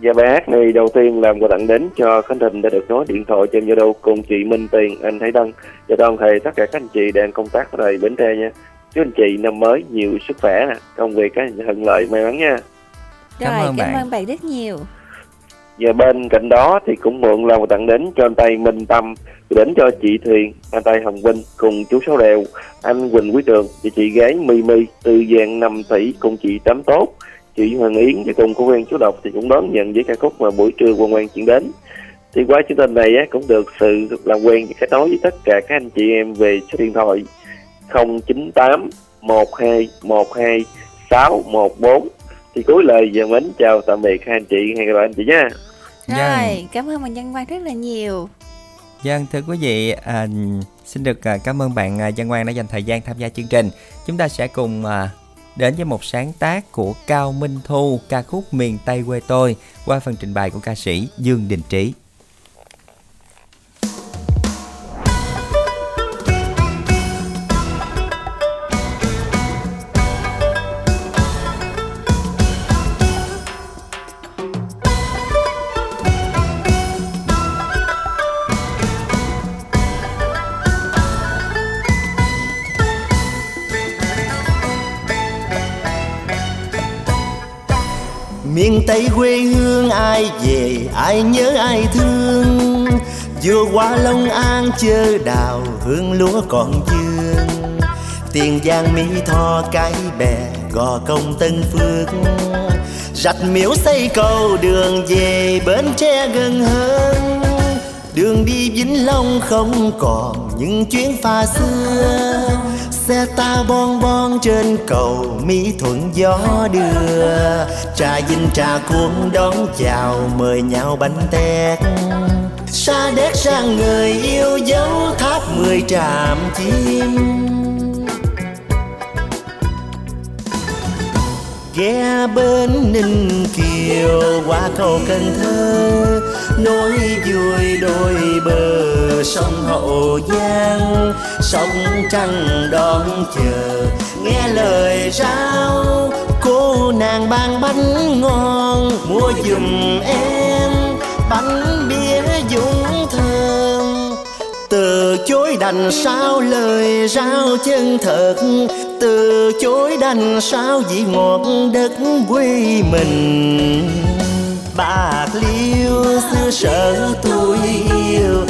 Dạ bài hát này đầu tiên làm quà tặng đến cho Khánh Thịnh đã được nối điện thoại trên Zalo cùng chị Minh Tiền, anh Thái Đăng và đồng thời tất cả các anh chị đang công tác ở đây Bến Tre nha. Chúc anh chị năm mới nhiều sức khỏe, công việc cái thuận lợi may mắn nha. Rồi, cảm ơn cảm bạn. ơn bạn rất nhiều. Và bên cạnh đó thì cũng mượn lòng tặng đến cho anh Tây Minh Tâm đến cho chị Thuyền, anh Tây Hồng Vinh cùng chú Sáu Đèo, anh Quỳnh Quý Trường và chị gái My My từ Giang Năm Tỷ cùng chị Tám Tốt, chị Hoàng Yến và cùng cô quen chú Độc thì cũng đón nhận với ca khúc mà buổi trưa quan quan chuyển đến. Thì qua chương trình này á, cũng được sự làm quen và kết nối với tất cả các anh chị em về số điện thoại 098 12 12 614 thì cuối lời giờ mến chào tạm biệt hai anh chị hẹn gặp lại anh chị nha rồi dạ. cảm ơn bạn Văn Quang rất là nhiều Dân thưa quý vị, à, xin được à, cảm ơn bạn à, Văn Quang đã dành thời gian tham gia chương trình. Chúng ta sẽ cùng à, đến với một sáng tác của Cao Minh Thu, ca khúc Miền Tây quê tôi qua phần trình bày của ca sĩ Dương Đình Trí. Ai nhớ ai thương? Vừa qua long an chơ đào, hương lúa còn dương. Tiền giang mỹ tho cái bè, gò công tân phước. Rạch miễu xây cầu đường về bến tre gần hơn. Đường đi Vĩnh Long không còn những chuyến pha xưa. Xe ta bon bon trên cầu Mỹ thuận gió đưa. Trà dinh trà cuốn đón chào, Mời nhau bánh tét. Xa đét sang người yêu dấu tháp mười tràm chim. Ghé bên ninh kiều, qua cầu cần thơ. Nối vui đôi bờ sông hậu giang sông trăng đón chờ. Nghe lời rao, cô nàng ban bánh ngon. Mua giùm em bánh bia dũng thơm. Từ chối đành sao lời rao chân thật. Từ chối đành sao vị ngọt đất quê mình. Bạc liêu xưa sở tôi yêu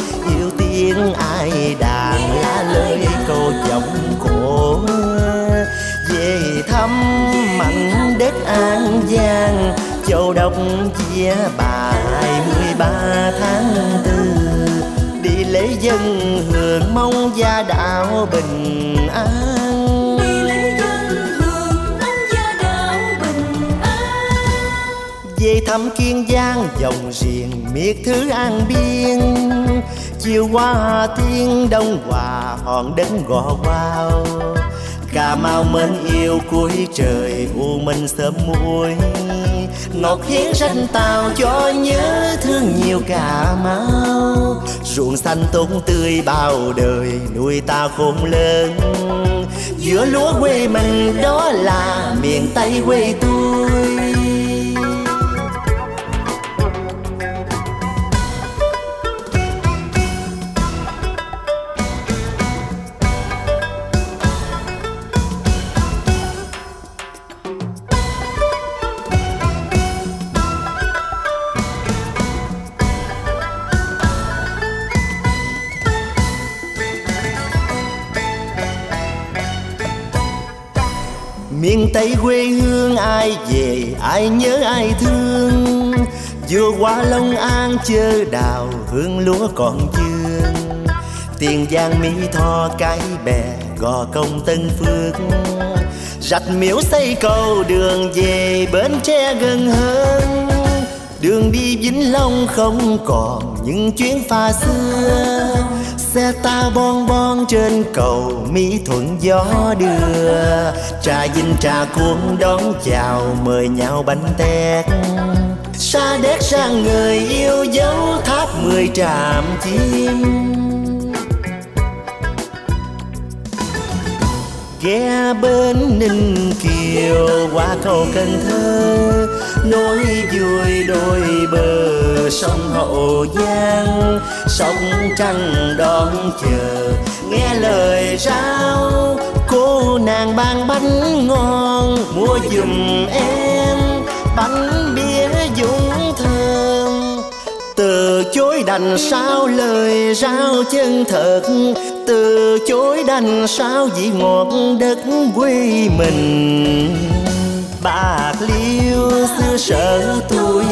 tiếng ai đàn lời câu giọng cổ về thăm mảnh đất an giang châu đốc chia bài mười ba tháng tư. Đi lễ dân hưởng mong gia đạo bình an. Về thăm kiên giang dòng riêng miệt thứ an biên chiều qua thiên đông hòa hòn đất gò bao cà mau mến yêu cuối trời, u minh sớm muối. Ngọt hiến ranh tàu cho nhớ thương nhiều cà mau. Ruộng xanh tốn tươi bao đời, nuôi ta khôn lớn. Giữa lúa quê mình đó là miền tây quê tôi. Ai nhớ ai thương? Vừa qua long an chơ đào, hương lúa còn dương. Tiền giang mỹ tho cái bè, gò công tân phước. Rạch miễu xây cầu đường về bến tre gần hơn. Đường đi vĩnh long không còn những chuyến pha xưa xe ta bon bon trên cầu mỹ thuận gió đưa. Trà dinh trà cuốn đón chào, mời nhau bánh tét. Sa đéc sang người yêu dấu tháp mười tràm chim. Ghé bên ninh kiều, qua cầu cần thơ nối vui đôi bờ sông hậu giang. Sông trăng đón chờ, nghe lời rao. Cô nàng ban bánh ngon, mua giùm em bánh bia dũng thơm từ chối đành sao lời rao chân thật. Từ chối đành sao vị ngọt đất quê mình bạc liêu, xưa sở tôi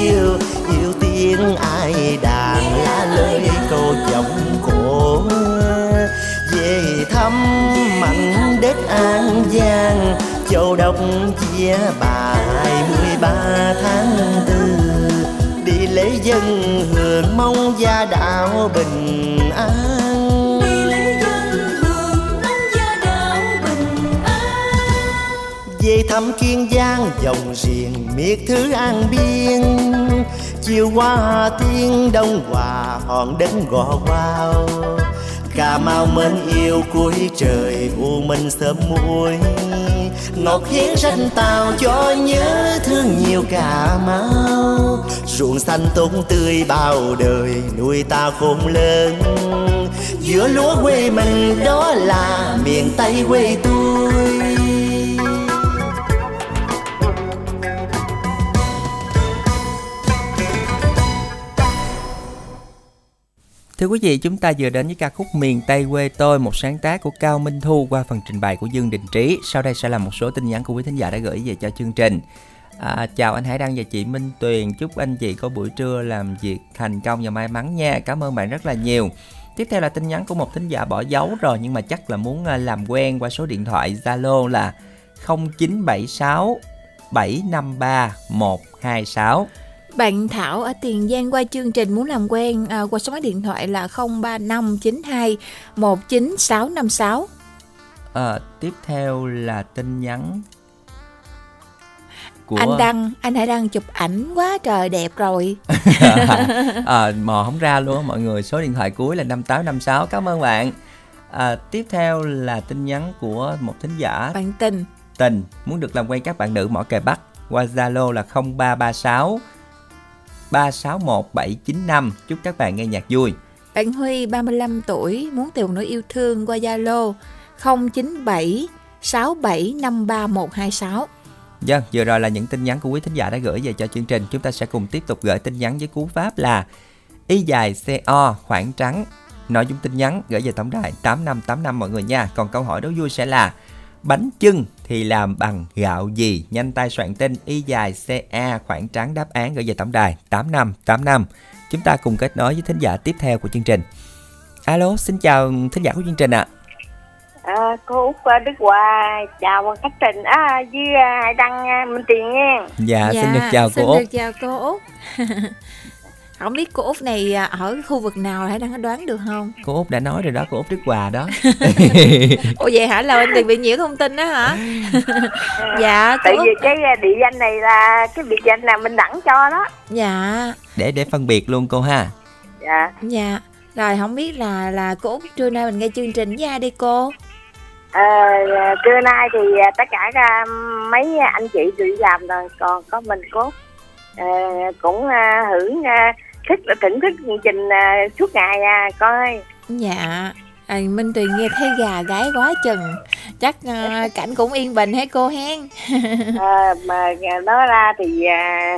yêu. Yêu tiếng ai đàn lá lời câu giọng cổ. Về thăm mảnh đất an giang, châu đốc chia bài mười ba tháng tư. Đi lễ dân hưởng mong gia đạo bình an. Thăm kiên giang, dòng riêng miệt thứ an biên. Chiều qua hà tiên đông, hòa hòn đất gò vào cà mau mến yêu cuối trời, u minh sớm muối. Ngọt hiến ranh tàu cho nhớ thương nhiều cà mau. Ruộng xanh tốt tươi bao đời, nuôi ta khôn lớn. Giữa lúa quê mình, đó là miền tây quê tôi. Thưa quý vị, chúng ta vừa đến với ca khúc Miền Tây quê tôi, một sáng tác của Cao Minh Thu qua phần trình bày của Dương Đình Trí. Sau đây sẽ là một số tin nhắn của quý thính giả đã gửi về cho chương trình. À, chào anh Hải Đăng và chị Minh Tuyền Chúc anh chị có buổi trưa làm việc thành công và may mắn nha Cảm ơn bạn rất là nhiều Tiếp theo là tin nhắn của một thính giả bỏ dấu rồi Nhưng mà chắc là muốn à, làm quen qua số điện thoại Zalo là 0976 753 126 bạn Thảo ở Tiền Giang qua chương trình muốn làm quen à, qua số máy điện thoại là 03592 19656. à, Tiếp theo là tin nhắn của Anh đăng, anh hãy đăng chụp ảnh quá trời đẹp rồi. à, mò không ra luôn mọi người. Số điện thoại cuối là 5856 cảm ơn bạn. À, tiếp theo là tin nhắn của một thính giả. Bạn tình. Tình muốn được làm quen các bạn nữ mỏ kè bắc qua zalo là 0336 361 795 chúc các bạn nghe nhạc vui Bạn Huy 35 tuổi muốn tìm nỗi yêu thương qua Zalo 097 6753126. Vâng, vừa rồi là những tin nhắn của quý thính giả đã gửi về cho chương trình. Chúng ta sẽ cùng tiếp tục gửi tin nhắn với cú pháp là Y dài CO khoảng trắng. Nội dung tin nhắn gửi về tổng đài 8585 mọi người nha. Còn câu hỏi đố vui sẽ là Bánh chưng thì làm bằng gạo gì? Nhanh tay soạn tin Y dài CA khoảng trắng đáp án gửi về tổng đài 8585. Chúng ta cùng kết nối với thính giả tiếp theo của chương trình. Alo, xin chào thính giả của chương trình ạ. À, cô Út ở Đức Hòa chào khách trình à, với à, Hải Đăng à, Minh Tiền nha. Dạ, xin được chào cô xin Út. được chào cô Út. không biết cô Út này à, ở khu vực nào hãy đang có đoán được không? Cô Út đã nói rồi đó, cô Út Đức Hòa đó. Ủa vậy hả là anh Tiền bị nhiễu thông tin đó hả? dạ Tại vì cái à, địa danh này là cái biệt danh là Minh Đẳng cho đó. Dạ. để để phân biệt luôn cô ha. Dạ. Dạ. Rồi không biết là là cô Út trưa nay mình nghe chương trình với ai đây cô? Ờ, trưa nay thì à, tất cả à, mấy anh chị đi làm rồi còn có mình cô Ờ, cũng à, hưởng à, thích thưởng thức chương trình à, suốt ngày à con ơi Dạ. À, Minh Tuyền nghe thấy gà gái quá chừng chắc à, cảnh cũng yên bình hết cô hen Ờ, mà nó ra thì à,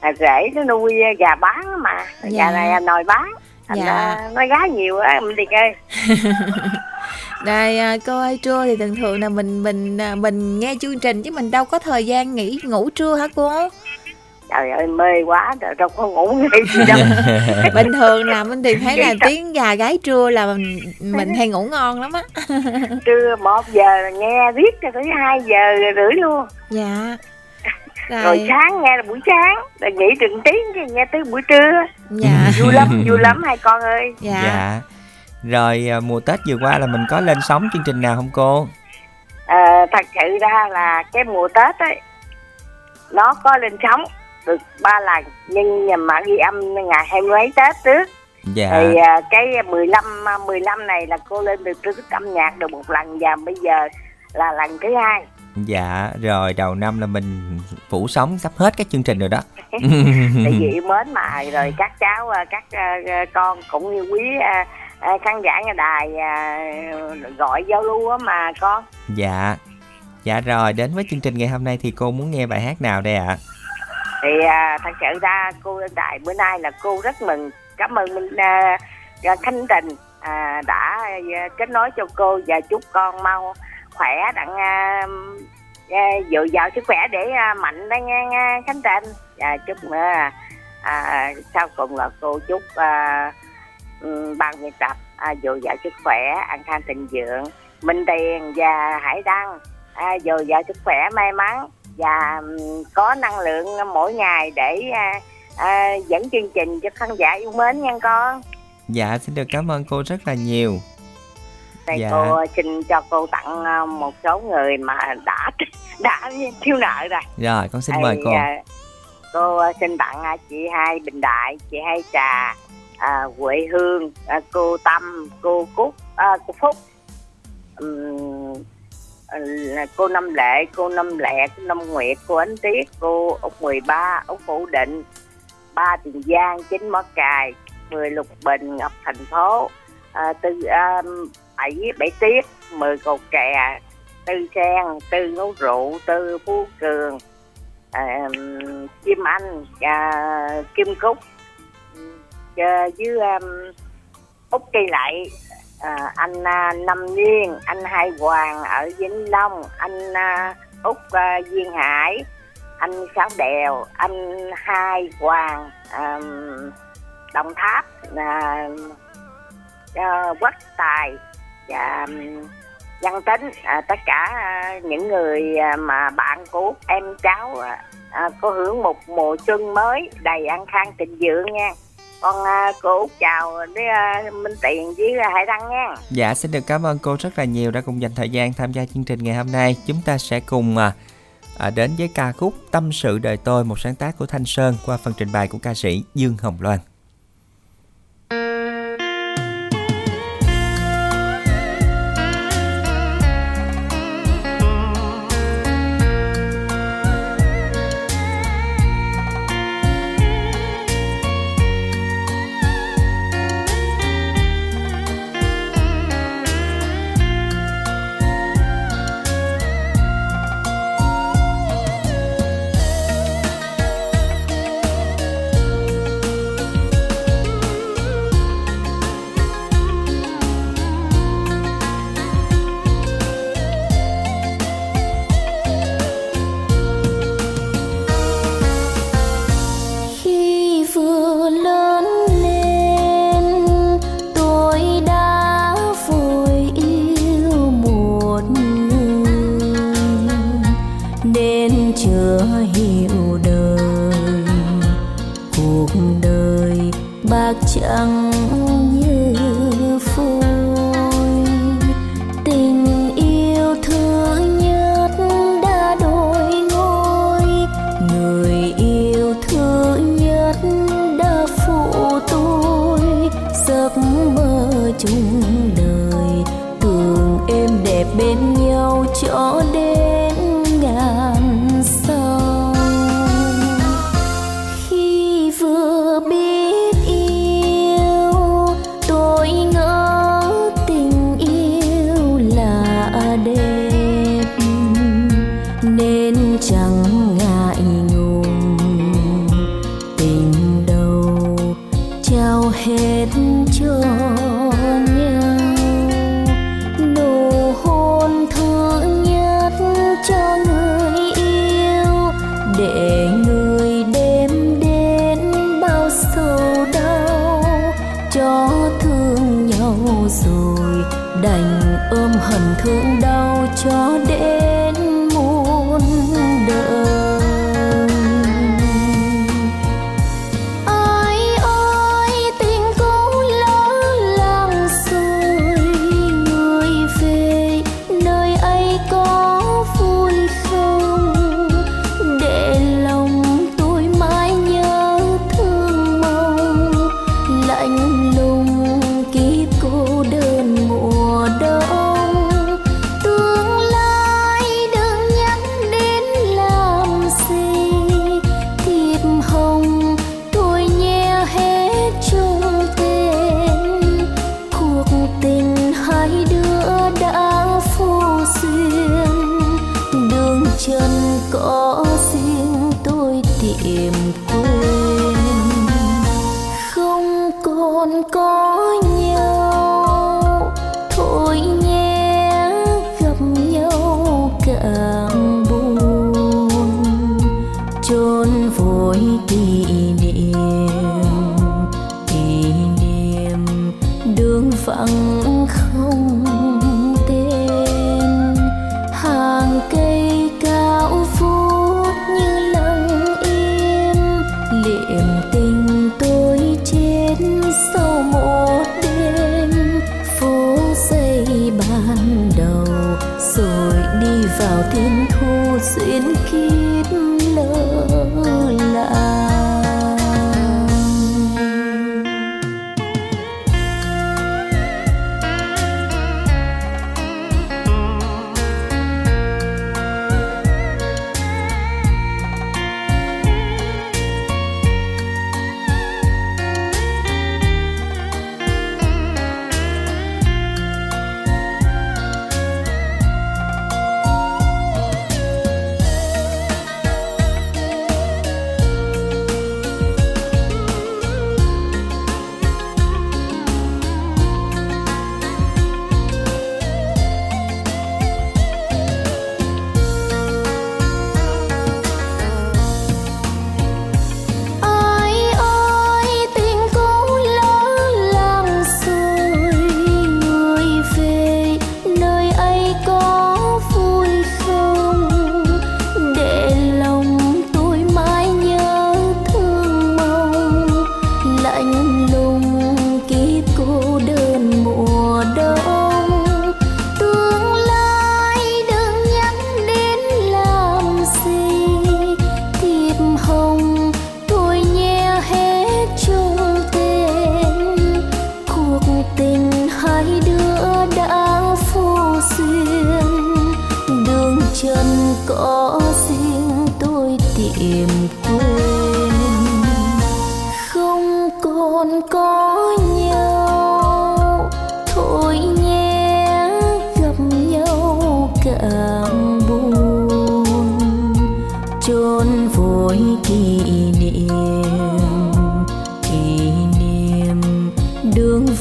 à, rể nó nuôi gà bán mà Dạ. gà này nồi bán thành Dạ. ra nó gái nhiều á mình đi ơi Đây à, cô ơi trưa thì thường thường là mình mình à, mình nghe chương trình chứ mình đâu có thời gian nghỉ ngủ trưa hả cô? Trời ơi mê quá rồi đâu có ngủ ngay gì đâu Bình thường là Minh Tuyền thấy là tiếng gà gái trưa là mình mình hay ngủ ngon lắm á. trưa một giờ nghe riết cho tới hai giờ rưỡi luôn Dạ. rồi sáng nghe là buổi sáng rồi nghỉ từng tiếng cái nghe tới buổi trưa Dạ. vui lắm vui lắm hai con ơi Dạ. Rồi à, mùa Tết vừa qua là mình có lên sóng chương trình nào không cô? Ờ, thật sự ra là cái mùa Tết ấy nó có lên sóng được ba lần nhưng mà ghi âm ngày hai mấy Tết trước Dạ. thì à, cái 15 à, 15 này là cô lên được trước âm nhạc được một lần và bây giờ là lần thứ hai Dạ, rồi đầu năm là mình phủ sóng sắp hết các chương trình rồi đó. tại vì yêu mến mà rồi các cháu à, các à, à, con cũng như quý à, à, khán giả nghe đài à, gọi giao lưu á mà con dạ. Dạ rồi, đến với chương trình ngày hôm nay thì cô muốn nghe bài hát nào đây ạ? Thì à, thật sự ra cô lên Đại bữa nay là cô rất mừng. Cảm ơn minh à, à, khánh tình à, đã à, kết nối cho cô và chúc con mau khỏe đặng à, à, dồi dào sức khỏe để à, mạnh đó nghe, nghe khánh trình và chúc nữa à, à, sau cùng là cô chúc à, ừ, ban biên tập à, dồi dào sức khỏe an khang thịnh vượng minh tiền và hải đăng. À, dồi dào sức khỏe may mắn và có năng lượng mỗi ngày để à, à, dẫn chương trình cho khán giả yêu mến nha con Dạ, xin được cảm ơn cô rất là nhiều. Đây Dạ. cô xin cho cô tặng à, một số người mà đã đã thiếu nợ rồi Rồi, con xin mời Thì, cô. à, cô à, xin tặng à, chị hai Bình Đại, chị hai Trà, à, Huệ Hương, à, cô Tâm, cô Cúc, à, cô Phúc, à, Ờ, là cô Năm Lệ, cô Năm Lẹ, cô Năm Nguyệt, cô Ánh Tiết, cô Úc 13, Úc Phủ Định, ba Tiền Giang, chín Mỏ Cài, mười Lục Bình, Ngọc Thành Phố, à, tư à, bảy bảy Tiết, mười Cầu Kè, tư Sen, tư Ngũ Rượu, tư Phú Cường, à, Kim Anh, à, Kim Cúc, à, với à, Úc Kỳ Lại, à, anh à, Năm Nguyên, anh Hai Hoàng ở Vĩnh Long, anh à, Úc à, Duyên Hải, anh sáu đèo anh hai hoàng à, đồng tháp à, à, quốc tài và văn tính à, tất cả à, những người à, mà bạn của em cháu à, à, có hưởng một mùa xuân mới đầy an khang tình dưỡng nha con uh, cô Út chào với uh, Minh Tiền với à, Hải Đăng nha. Dạ xin được cảm ơn cô rất là nhiều đã cùng dành thời gian tham gia chương trình ngày hôm nay. Chúng ta sẽ cùng uh, đến với ca khúc Tâm sự đời tôi một sáng tác của Thanh Sơn qua phần trình bày của ca sĩ Dương Hồng Loan.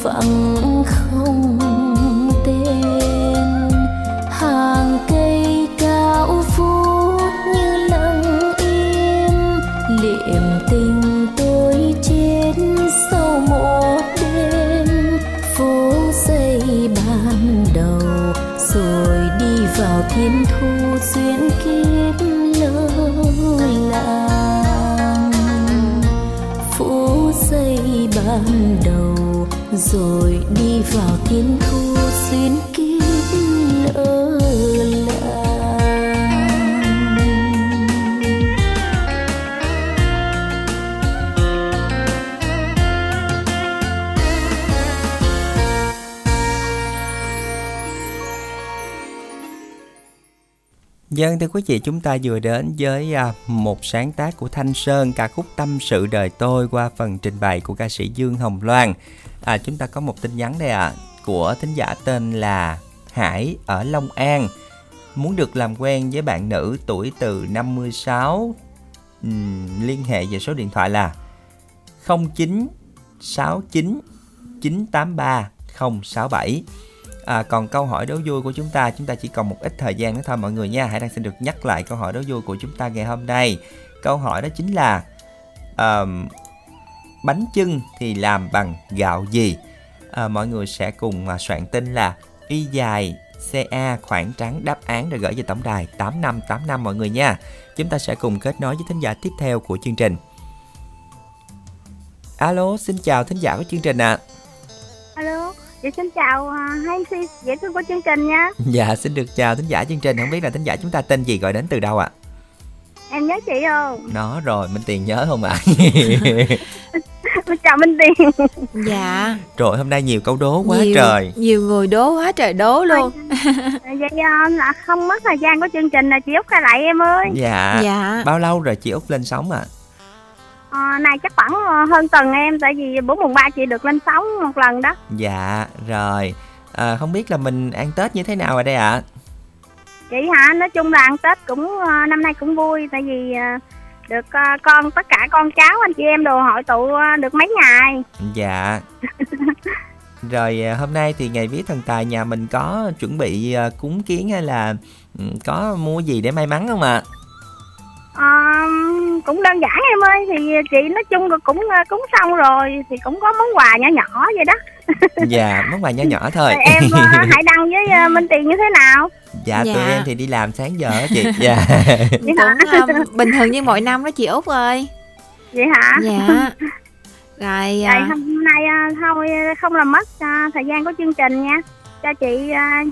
Vắng không tên. Hàng cây cao vút như lặng im, liệm tình tôi chết sau một đêm. Phố xây ban đầu, rồi đi vào thiên thu duyên kiếp lơ làng. Phố xây ban đầu rồi đi vào thiên thu xuyên kiếp lỡ Dân vâng, thưa quý vị, chúng ta vừa đến với à, một sáng tác của Thanh Sơn ca khúc Tâm sự đời tôi qua phần trình bày của ca sĩ Dương Hồng Loan. À, chúng ta có một tin nhắn đây ạ, à, của thính giả tên là Hải ở Long An. Muốn được làm quen với bạn nữ tuổi từ 56 uhm, liên hệ về số điện thoại là 0969 983 067. À, còn câu hỏi đố vui của chúng ta chúng ta chỉ còn một ít thời gian nữa thôi mọi người nha hãy đang xin được nhắc lại câu hỏi đố vui của chúng ta ngày hôm nay câu hỏi đó chính là ờm, bánh chưng thì làm bằng gạo gì à, mọi người sẽ cùng à, soạn tin là y dài CA khoảng trắng đáp án rồi gửi về tổng đài 8585 mọi người nha chúng ta sẽ cùng kết nối với thính giả tiếp theo của chương trình alo xin chào thính giả của chương trình ạ alo chị xin chào à, hai MC dễ thương của chương trình nha Dạ, xin được chào thính giả chương trình. Không biết là thính giả chúng ta tên gì gọi đến từ đâu ạ? em nhớ chị không Nó rồi, Minh Tiền nhớ không ạ? chào Minh Tiền Dạ rồi, hôm nay nhiều câu đố quá nhiều, trời. Nhiều người đố quá trời đố luôn vậy à, là không mất thời gian của chương trình là chị út khai lại em ơi Dạ. Dạ. Bao lâu rồi chị Út lên sóng ạ? à, này chắc khoảng à, hơn tuần em tại vì bữa mùng ba chị được lên sóng một lần đó Dạ, rồi. À, không biết là mình ăn Tết như thế nào ở đây ạ? chị hả nói chung là ăn tết cũng à, năm nay cũng vui tại vì à, được à, con tất cả con cháu anh chị em đồ hội tụ à, được mấy ngày Dạ. Rồi à, hôm nay thì ngày vía thần tài nhà mình có chuẩn bị à, cúng kiến hay là ừ, có mua gì để may mắn không ạ? À, cũng đơn giản em ơi thì chị nói chung là cũng à, cúng xong rồi thì cũng có món quà nhỏ nhỏ vậy đó Dạ, món quà nhỏ nhỏ thôi. Em à, hãy đăng với à, Minh Tiền như thế nào dạ, Dạ. tụi em thì đi làm sáng giờ á chị. Dạ. Cũng à, bình thường như mọi năm đó chị Út ơi. Vậy hả? Dạ. Rồi Vậy à, hôm nay à, thôi không làm mất à, thời gian của chương trình nha. Cho chị à,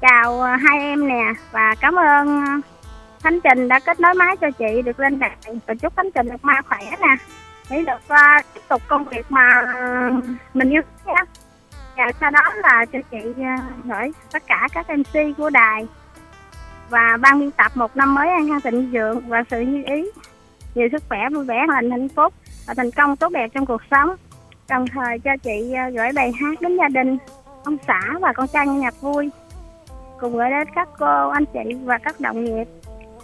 chào à, hai em nè và cảm ơn à, Khánh Trình đã kết nối máy cho chị được lên đài. Và chúc Khánh Trình được ma khỏe nè. Để được à, tiếp tục công việc mà à, mình yêu thích nha và sau đó là cho chị à, gửi tất cả các MC của đài. Và ban biên tập một năm mới an khang thịnh vượng và sự như ý. Nhiều sức khỏe vui vẻ hạnh hạnh phúc và thành công tốt đẹp trong cuộc sống. Đồng thời cho chị à, gửi bài hát đến gia đình ông xã và con trai nhạc vui. Cùng gửi đến các cô anh chị và các đồng nghiệp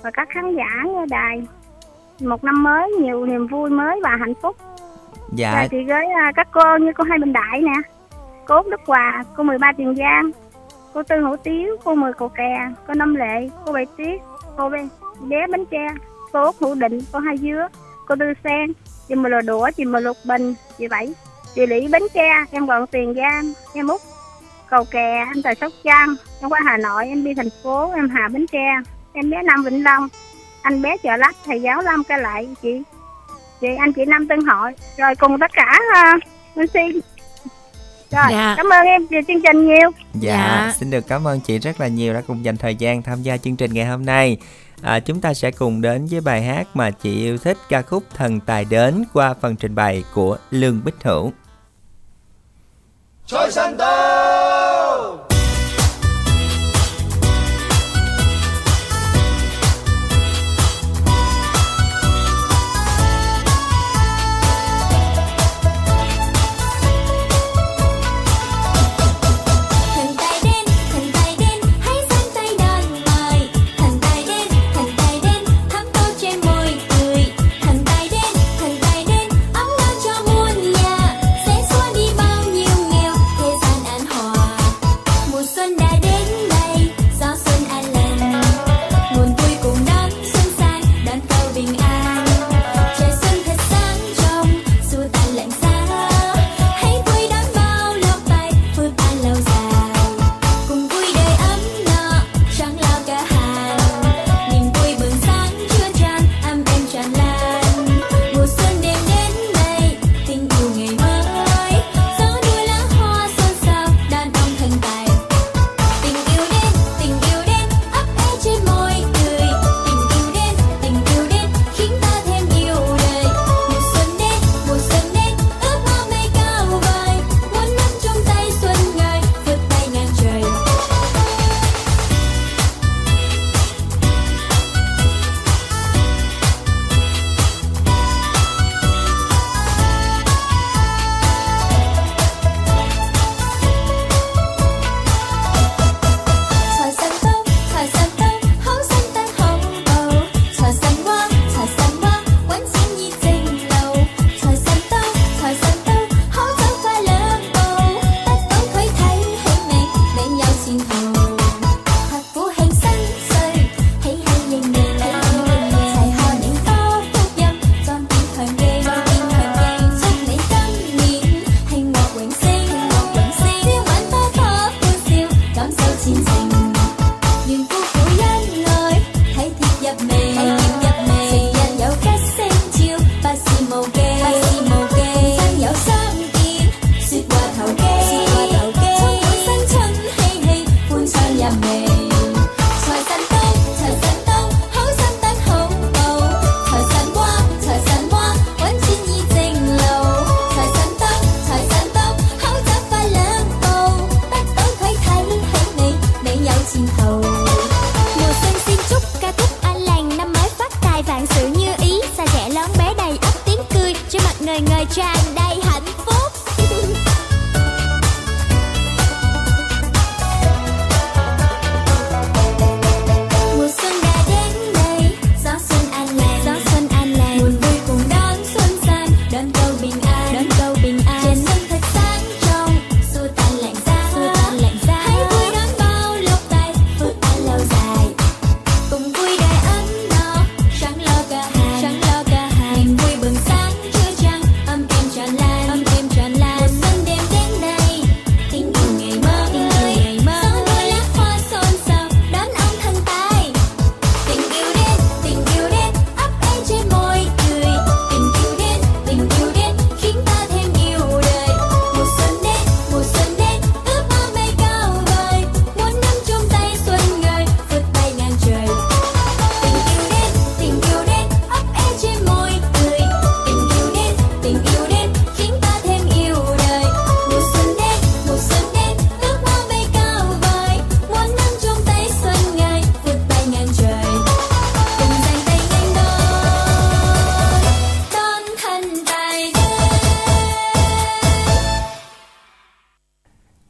và các khán giả nghe đài. Một năm mới nhiều niềm vui mới và hạnh phúc. Dạ, và chị gửi à, các cô như cô hai bình đại nè cô út đức hòa cô 13 tiền giang cô tư hủ tiếu cô mười cầu kè cô năm lệ cô bảy tuyết cô bé, bé bánh tre cô út hữu định cô hai dứa cô tư sen chị mười lò đũa chị mười lục bình chị bảy chị lý bánh tre em gọn tiền giang em út cầu kè anh tại sóc trăng em qua hà nội em đi thành phố em hà bến tre em bé nam vĩnh long anh bé chợ lách thầy giáo lâm ca lại chị chị anh chị năm tân hội rồi cùng tất cả uh, xin. Rồi, dạ. cảm ơn em về chương trình nhiều. Dạ, dạ, xin được cảm ơn chị rất là nhiều đã cùng dành thời gian tham gia chương trình ngày hôm nay. À, chúng ta sẽ cùng đến với bài hát mà chị yêu thích ca khúc Thần Tài Đến qua phần trình bày của Lương Bích Hữu. Trời xanh ta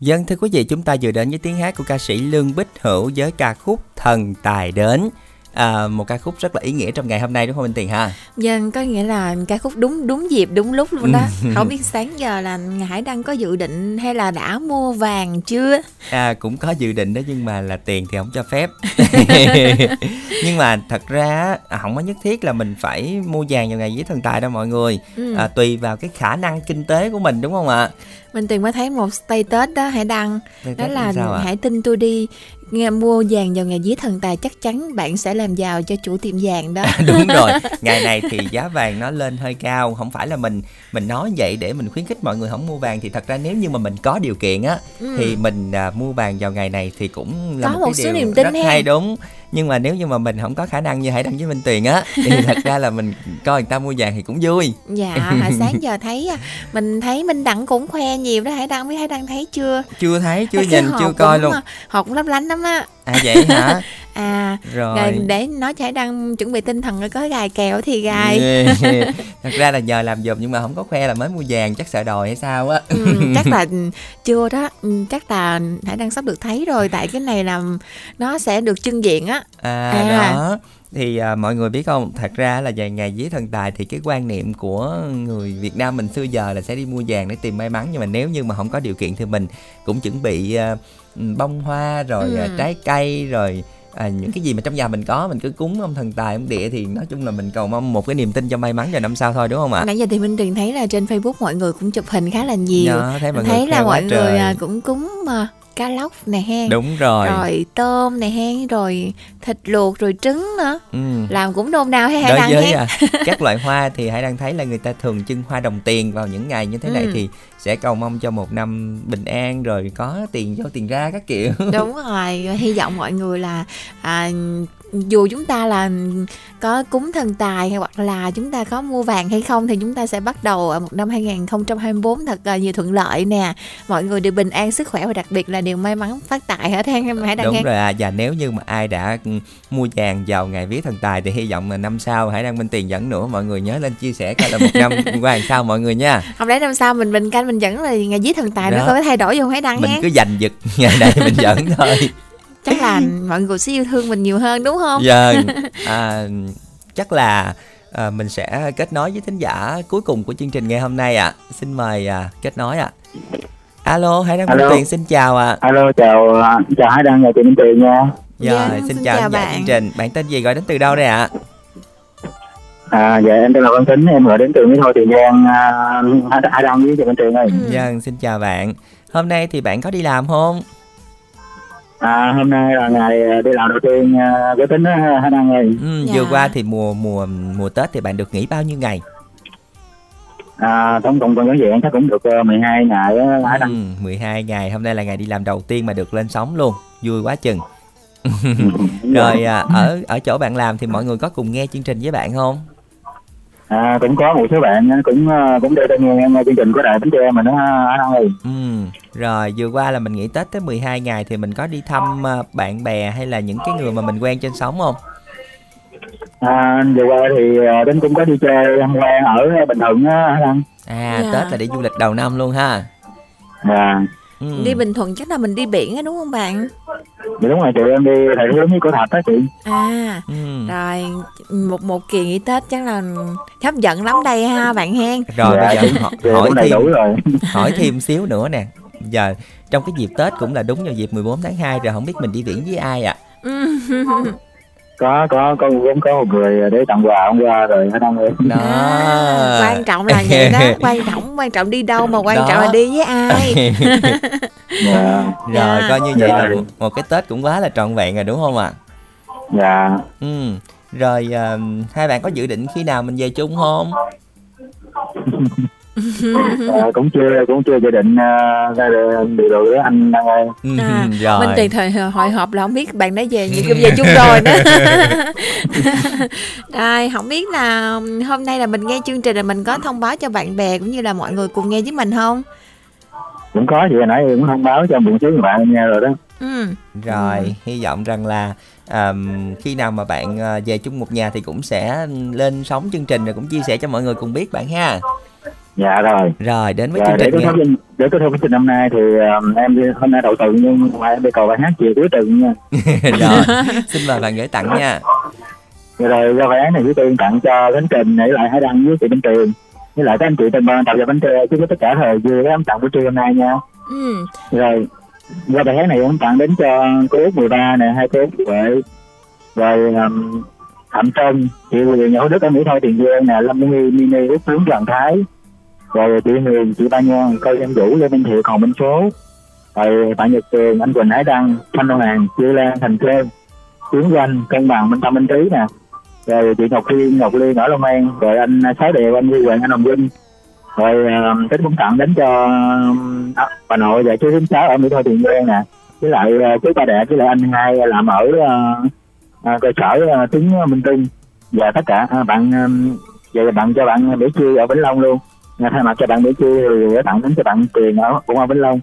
Dân thưa quý vị, chúng ta vừa đến với tiếng hát của ca sĩ Lương Bích Hữu với ca khúc Thần Tài Đến. À, một ca khúc rất là ý nghĩa trong ngày hôm nay đúng không anh Tiền ha? Dân có nghĩa là ca khúc đúng đúng dịp đúng lúc luôn đó. Không biết sáng giờ là Hải Đăng có dự định hay là đã mua vàng chưa? À, cũng có dự định đó nhưng mà là tiền thì không cho phép. nhưng mà thật ra không có nhất thiết là mình phải mua vàng vào ngày vía thần tài đâu mọi người. Ừ. À, tùy vào cái khả năng kinh tế của mình đúng không ạ? Mình từng mới thấy một status đó Hải Đăng. Đó là ạ? hãy tin tôi đi. Nghe mua vàng vào ngày vía thần tài chắc chắn bạn sẽ làm giàu cho chủ tiệm vàng đó. Đúng rồi. Ngày này thì giá vàng nó lên hơi cao. Không phải là mình mình nói vậy để mình khuyến khích mọi người không mua vàng. Thì thật ra nếu như mà mình có điều kiện á Ừ. thì mình à, mua vàng vào ngày này thì cũng là Có một, một cái số điều niềm tin rất ha. hay đúng nhưng mà nếu như mà mình không có khả năng như hải đăng với minh tuyền á thì thật ra là mình coi người ta mua vàng thì cũng vui. Dạ hồi sáng giờ thấy à, Mình thấy Minh Đặng cũng khoe nhiều đó Hải Đăng biết Hải Đăng thấy chưa? Chưa thấy chưa cái nhìn chưa coi luôn. à, cũng lấp lánh lắm á à vậy hả? À Rồi. rồi để nói cho Hải Đăng chuẩn bị tinh thần rồi có gài kèo thì gài. Thật ra là nhờ làm giùm nhưng mà không có khoe là mới mua vàng chắc sợ đòi hay sao á. Ừ, chắc là chưa đó. Ừ, chắc là Hải Đăng sắp được thấy rồi. Tại cái này là nó sẽ được trưng diện á. À, À. đó. Thì à, mọi người biết không? Thật ra là về ngày vía thần tài thì cái quan niệm của người Việt Nam mình xưa giờ là sẽ đi mua vàng để tìm may mắn. Nhưng mà nếu như mà không có điều kiện thì mình cũng chuẩn bị à, bông hoa rồi Ừ. à, trái cây rồi à, những cái gì mà trong nhà mình có mình cứ cúng ông thần tài ông địa thì nói chung là mình cầu mong một cái niềm tin cho may mắn vào năm sau thôi đúng không ạ nãy giờ thì Minh Tuyền thấy là trên Facebook mọi người cũng chụp hình khá là nhiều Dạ, thấy mọi người thấy là mọi người trời. à, cũng cúng mà cá lóc nè hen đúng rồi, rồi tôm nè hen rồi thịt luộc rồi trứng nữa Ừ. làm cũng nôm nào hay hay đối đăng hen à, các loại hoa thì hãy đang thấy là người ta thường trưng hoa đồng tiền vào những ngày như thế này Ừ. thì sẽ cầu mong cho một năm bình an rồi có tiền vô tiền ra các kiểu. Đúng rồi hy vọng mọi người là à, dù chúng ta là có cúng thần tài hay hoặc là chúng ta có mua vàng hay không thì chúng ta sẽ bắt đầu ở một năm 2024 thật là nhiều thuận lợi nè. Mọi người đều bình an sức khỏe và đặc biệt là đều may mắn phát tài hết hen em hãy đăng đúng hen rồi à và nếu như mà ai đã ừ, mua vàng vào ngày vía thần tài thì hy vọng là năm sau hãy đăng minh tiền dẫn nữa. Mọi người nhớ lên chia sẻ coi là một năm qua làm sao mọi người nha. Không lẽ năm sau mình bình canh mình dẫn là ngày viết thần tài nó Đó. có thay đổi không? Hãy đăng mình hen cứ giành giật ngày này mình dẫn thôi chắc là mọi người sẽ yêu thương mình nhiều hơn đúng không Vâng, à, chắc là à, mình sẽ kết nối với thính giả cuối cùng của chương trình ngày hôm nay ạ. Xin mời à, kết nối ạ. Alo, Hải Đăng Minh. Tuyền xin chào ạ. Alo chào à, chào Hải Đăng và chị Minh Tuyền nha. Dạ, Dạ, xin, xin chào, chào bạn. chương trình. Bạn tên gì gọi đến từ đâu đây ạ? À dạ em tên là Văn Tính, em gọi đến từ Mỹ Tho Tiền Giang à, Hải Đăng với chị Minh Tuyền ơi. Vâng, xin chào bạn. Hôm nay thì bạn có đi làm không? À hôm nay là ngày à, đi làm đầu tiên à, của Tính Hải Đăng ơi. Ừ, Dạ. Vừa qua thì mùa mùa mùa Tết thì bạn được nghỉ bao nhiêu ngày? À tổng cộng còn vẫn chắc cũng được à, 12 ngày á. Ừ, 12 ngày. Hôm nay là ngày đi làm đầu tiên mà được lên sóng luôn. Vui quá chừng. Rồi à, ở ở chỗ bạn làm thì mọi người có cùng nghe chương trình với bạn không? À, cũng có một số bạn cũng ờ, cũng đưa tên nghe, nghe chương trình của đài bến tre mình đó anh Đăng ơi Ừ, rồi vừa qua là mình nghỉ Tết tới 12 ngày thì mình có đi thăm à, bạn bè hay là những cái người mà mình quen trên sóng không? à, vừa qua thì ờ, đến cũng có đi chơi tham quan ở Bình Thuận á anh À, Dạ. Tết là đi du lịch đầu năm luôn ha. dạ Ừ. Đi Bình Thuận chắc là mình đi biển á đúng không bạn? dạ đúng rồi chị em đi thầy hướng với cổ thạch đó chị À, Ừ. rồi một một kỳ nghỉ Tết chắc là hấp dẫn lắm đây ha bạn hen. Rồi Dạ, bây giờ hỏi, dạ, hỏi thêm đủ rồi. hỏi thêm xíu nữa nè. Giờ trong cái dịp Tết cũng là đúng vào dịp 14 tháng 2 rồi không biết mình đi biển với ai ạ? có có có cũng có một người để tặng quà hôm qua rồi anh Đăng ơi Đó. quan trọng là vậy đó, quan trọng quan trọng đi đâu mà quan Đó. trọng là đi với ai. dạ Rồi Dạ. coi như vậy Dạ. là một cái Tết cũng quá là trọn vẹn rồi đúng không ạ? dạ Ừ. Rồi à, hai bạn có dự định khi nào mình về chung không? Ờ, cũng chưa cũng chưa dự định uh, ra được được rồi đó anh Đăng ơi Ừ, À, rồi. Minh Tiền thời hội họp là không biết bạn đã về nhiều kim về chung rồi nữa. rồi không biết là hôm nay là mình nghe chương trình là mình có thông báo cho bạn bè cũng như là mọi người cùng nghe với mình không? cũng có chị hồi nãy cũng thông báo cho bụng trước bạn nghe rồi đó Ừ. Rồi, hy vọng rằng là àm, khi nào mà bạn à, về chung một nhà thì cũng sẽ lên sóng chương trình rồi cũng chia sẻ cho mọi người cùng biết bạn ha. Dạ rồi. Rồi, đến với Rồi, chương để trình có ngày thông tin để có thông tin năm nay thì um, em đi hôm nay đầu tuần nhưng mà em đi cầu bài hát chiều cuối tuần nha. Rồi, xin mời bạn gửi tặng nha. rồi rồi ra bài hát này với tiên tặng cho Khánh Trình để lại Hải Đăng với chị Minh Tuyền. Với lại các anh chị tên ban tập cho bánh tre chứ với tất cả thời các em tặng buổi trưa hôm nay nha. Ừ. rồi qua bài hát này em tặng đến cho cô út 13 nè hai cô út Huệ. Rồi um, Thẩm Trân chị Quyền nhỏ Đức ở Mỹ Tho Tiền Dương nè Lâm Nghi Mini Út Tướng Đoàn Thái rồi chị Huyền chị Ba Nhan Coi Em Vũ Lê Minh Thiệu Còn Minh Số rồi bạn Nhật Tường anh Quỳnh Hải Đăng Thanh Đông Hàng Chi Lan Thành Sơn Tiến Doanh Cân Bằng Minh Tâm Minh Trí nè. Rồi chị Ngọc Liên Ngọc Liên ở Long An rồi anh Sáu Điều anh Huy Hoàng anh Hồng Vinh. Rồi um, uh, tính cũng tặng đến cho um, à, bà nội và chú thím sáu ở Mỹ Tho Tiền Giang nè. Với lại uh, chú ba đệ với lại anh hai làm ở uh, uh, cơ sở uh, tiếng Minh Tinh và tất cả uh, bạn um, uh, và bạn cho bạn Mỹ Chi ở Vĩnh Long luôn thay mặt cho bạn Mỹ Chi thì gửi tặng đến cho bạn Tiền ở cũng ở Vĩnh Long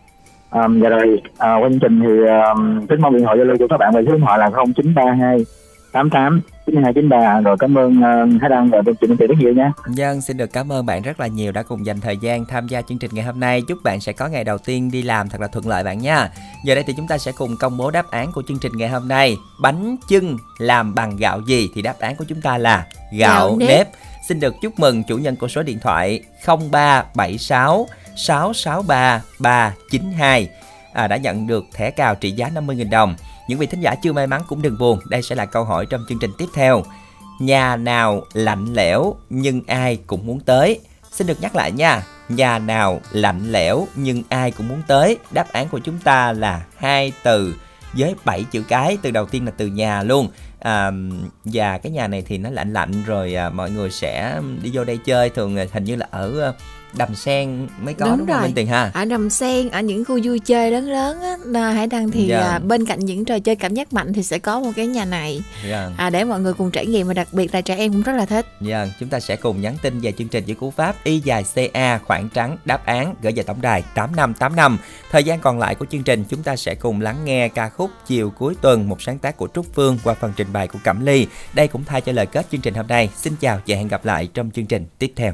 um, và rồi uh, qua chương trình thì um, tính mong điện thoại Zalo của các bạn về số điện thoại là 0932 88 9293 rồi cảm ơn uh, Hải Đăng và chương trình rất nhiều nha Dân xin được cảm ơn bạn rất là nhiều đã cùng dành thời gian tham gia chương trình ngày hôm nay. Chúc bạn sẽ có ngày đầu tiên đi làm thật là thuận lợi bạn nha. Giờ đây thì chúng ta sẽ cùng công bố đáp án của chương trình ngày hôm nay. Bánh chưng làm bằng gạo gì thì đáp án của chúng ta là gạo, Gạo nếp. nếp. Xin được chúc mừng chủ nhân của số điện thoại 0376 663 392 à, đã nhận được thẻ cào trị giá 50.000 đồng. Những vị thính giả chưa may mắn cũng đừng buồn, đây sẽ là câu hỏi trong chương trình tiếp theo. Nhà nào lạnh lẽo nhưng ai cũng muốn tới? Xin được nhắc lại nha. Nhà nào lạnh lẽo nhưng ai cũng muốn tới? Đáp án của chúng ta là hai từ với 7 chữ cái. Từ đầu tiên là từ nhà luôn. À, và cái nhà này thì nó lạnh lạnh rồi à, mọi người sẽ đi vô đây chơi. Thường hình như là ở đầm sen mới có đúng, đúng không rồi Minh Tiền ha? ở đầm sen ở những khu vui chơi lớn lớn á hải đăng thì Dạ. à, bên cạnh những trò chơi cảm giác mạnh thì sẽ có một cái nhà này Vâng. à, để mọi người cùng trải nghiệm và đặc biệt là trẻ em cũng rất là thích Vâng, chúng ta sẽ cùng nhắn tin về chương trình với cú pháp Y dài CA khoảng trắng đáp án gửi về tổng đài 8585. Thời gian còn lại của chương trình chúng ta sẽ cùng lắng nghe ca khúc Chiều cuối tuần một sáng tác của Trúc Phương qua phần trình bày của Cẩm Ly. Đây cũng thay cho lời kết chương trình hôm nay. Xin chào và hẹn gặp lại trong chương trình tiếp theo.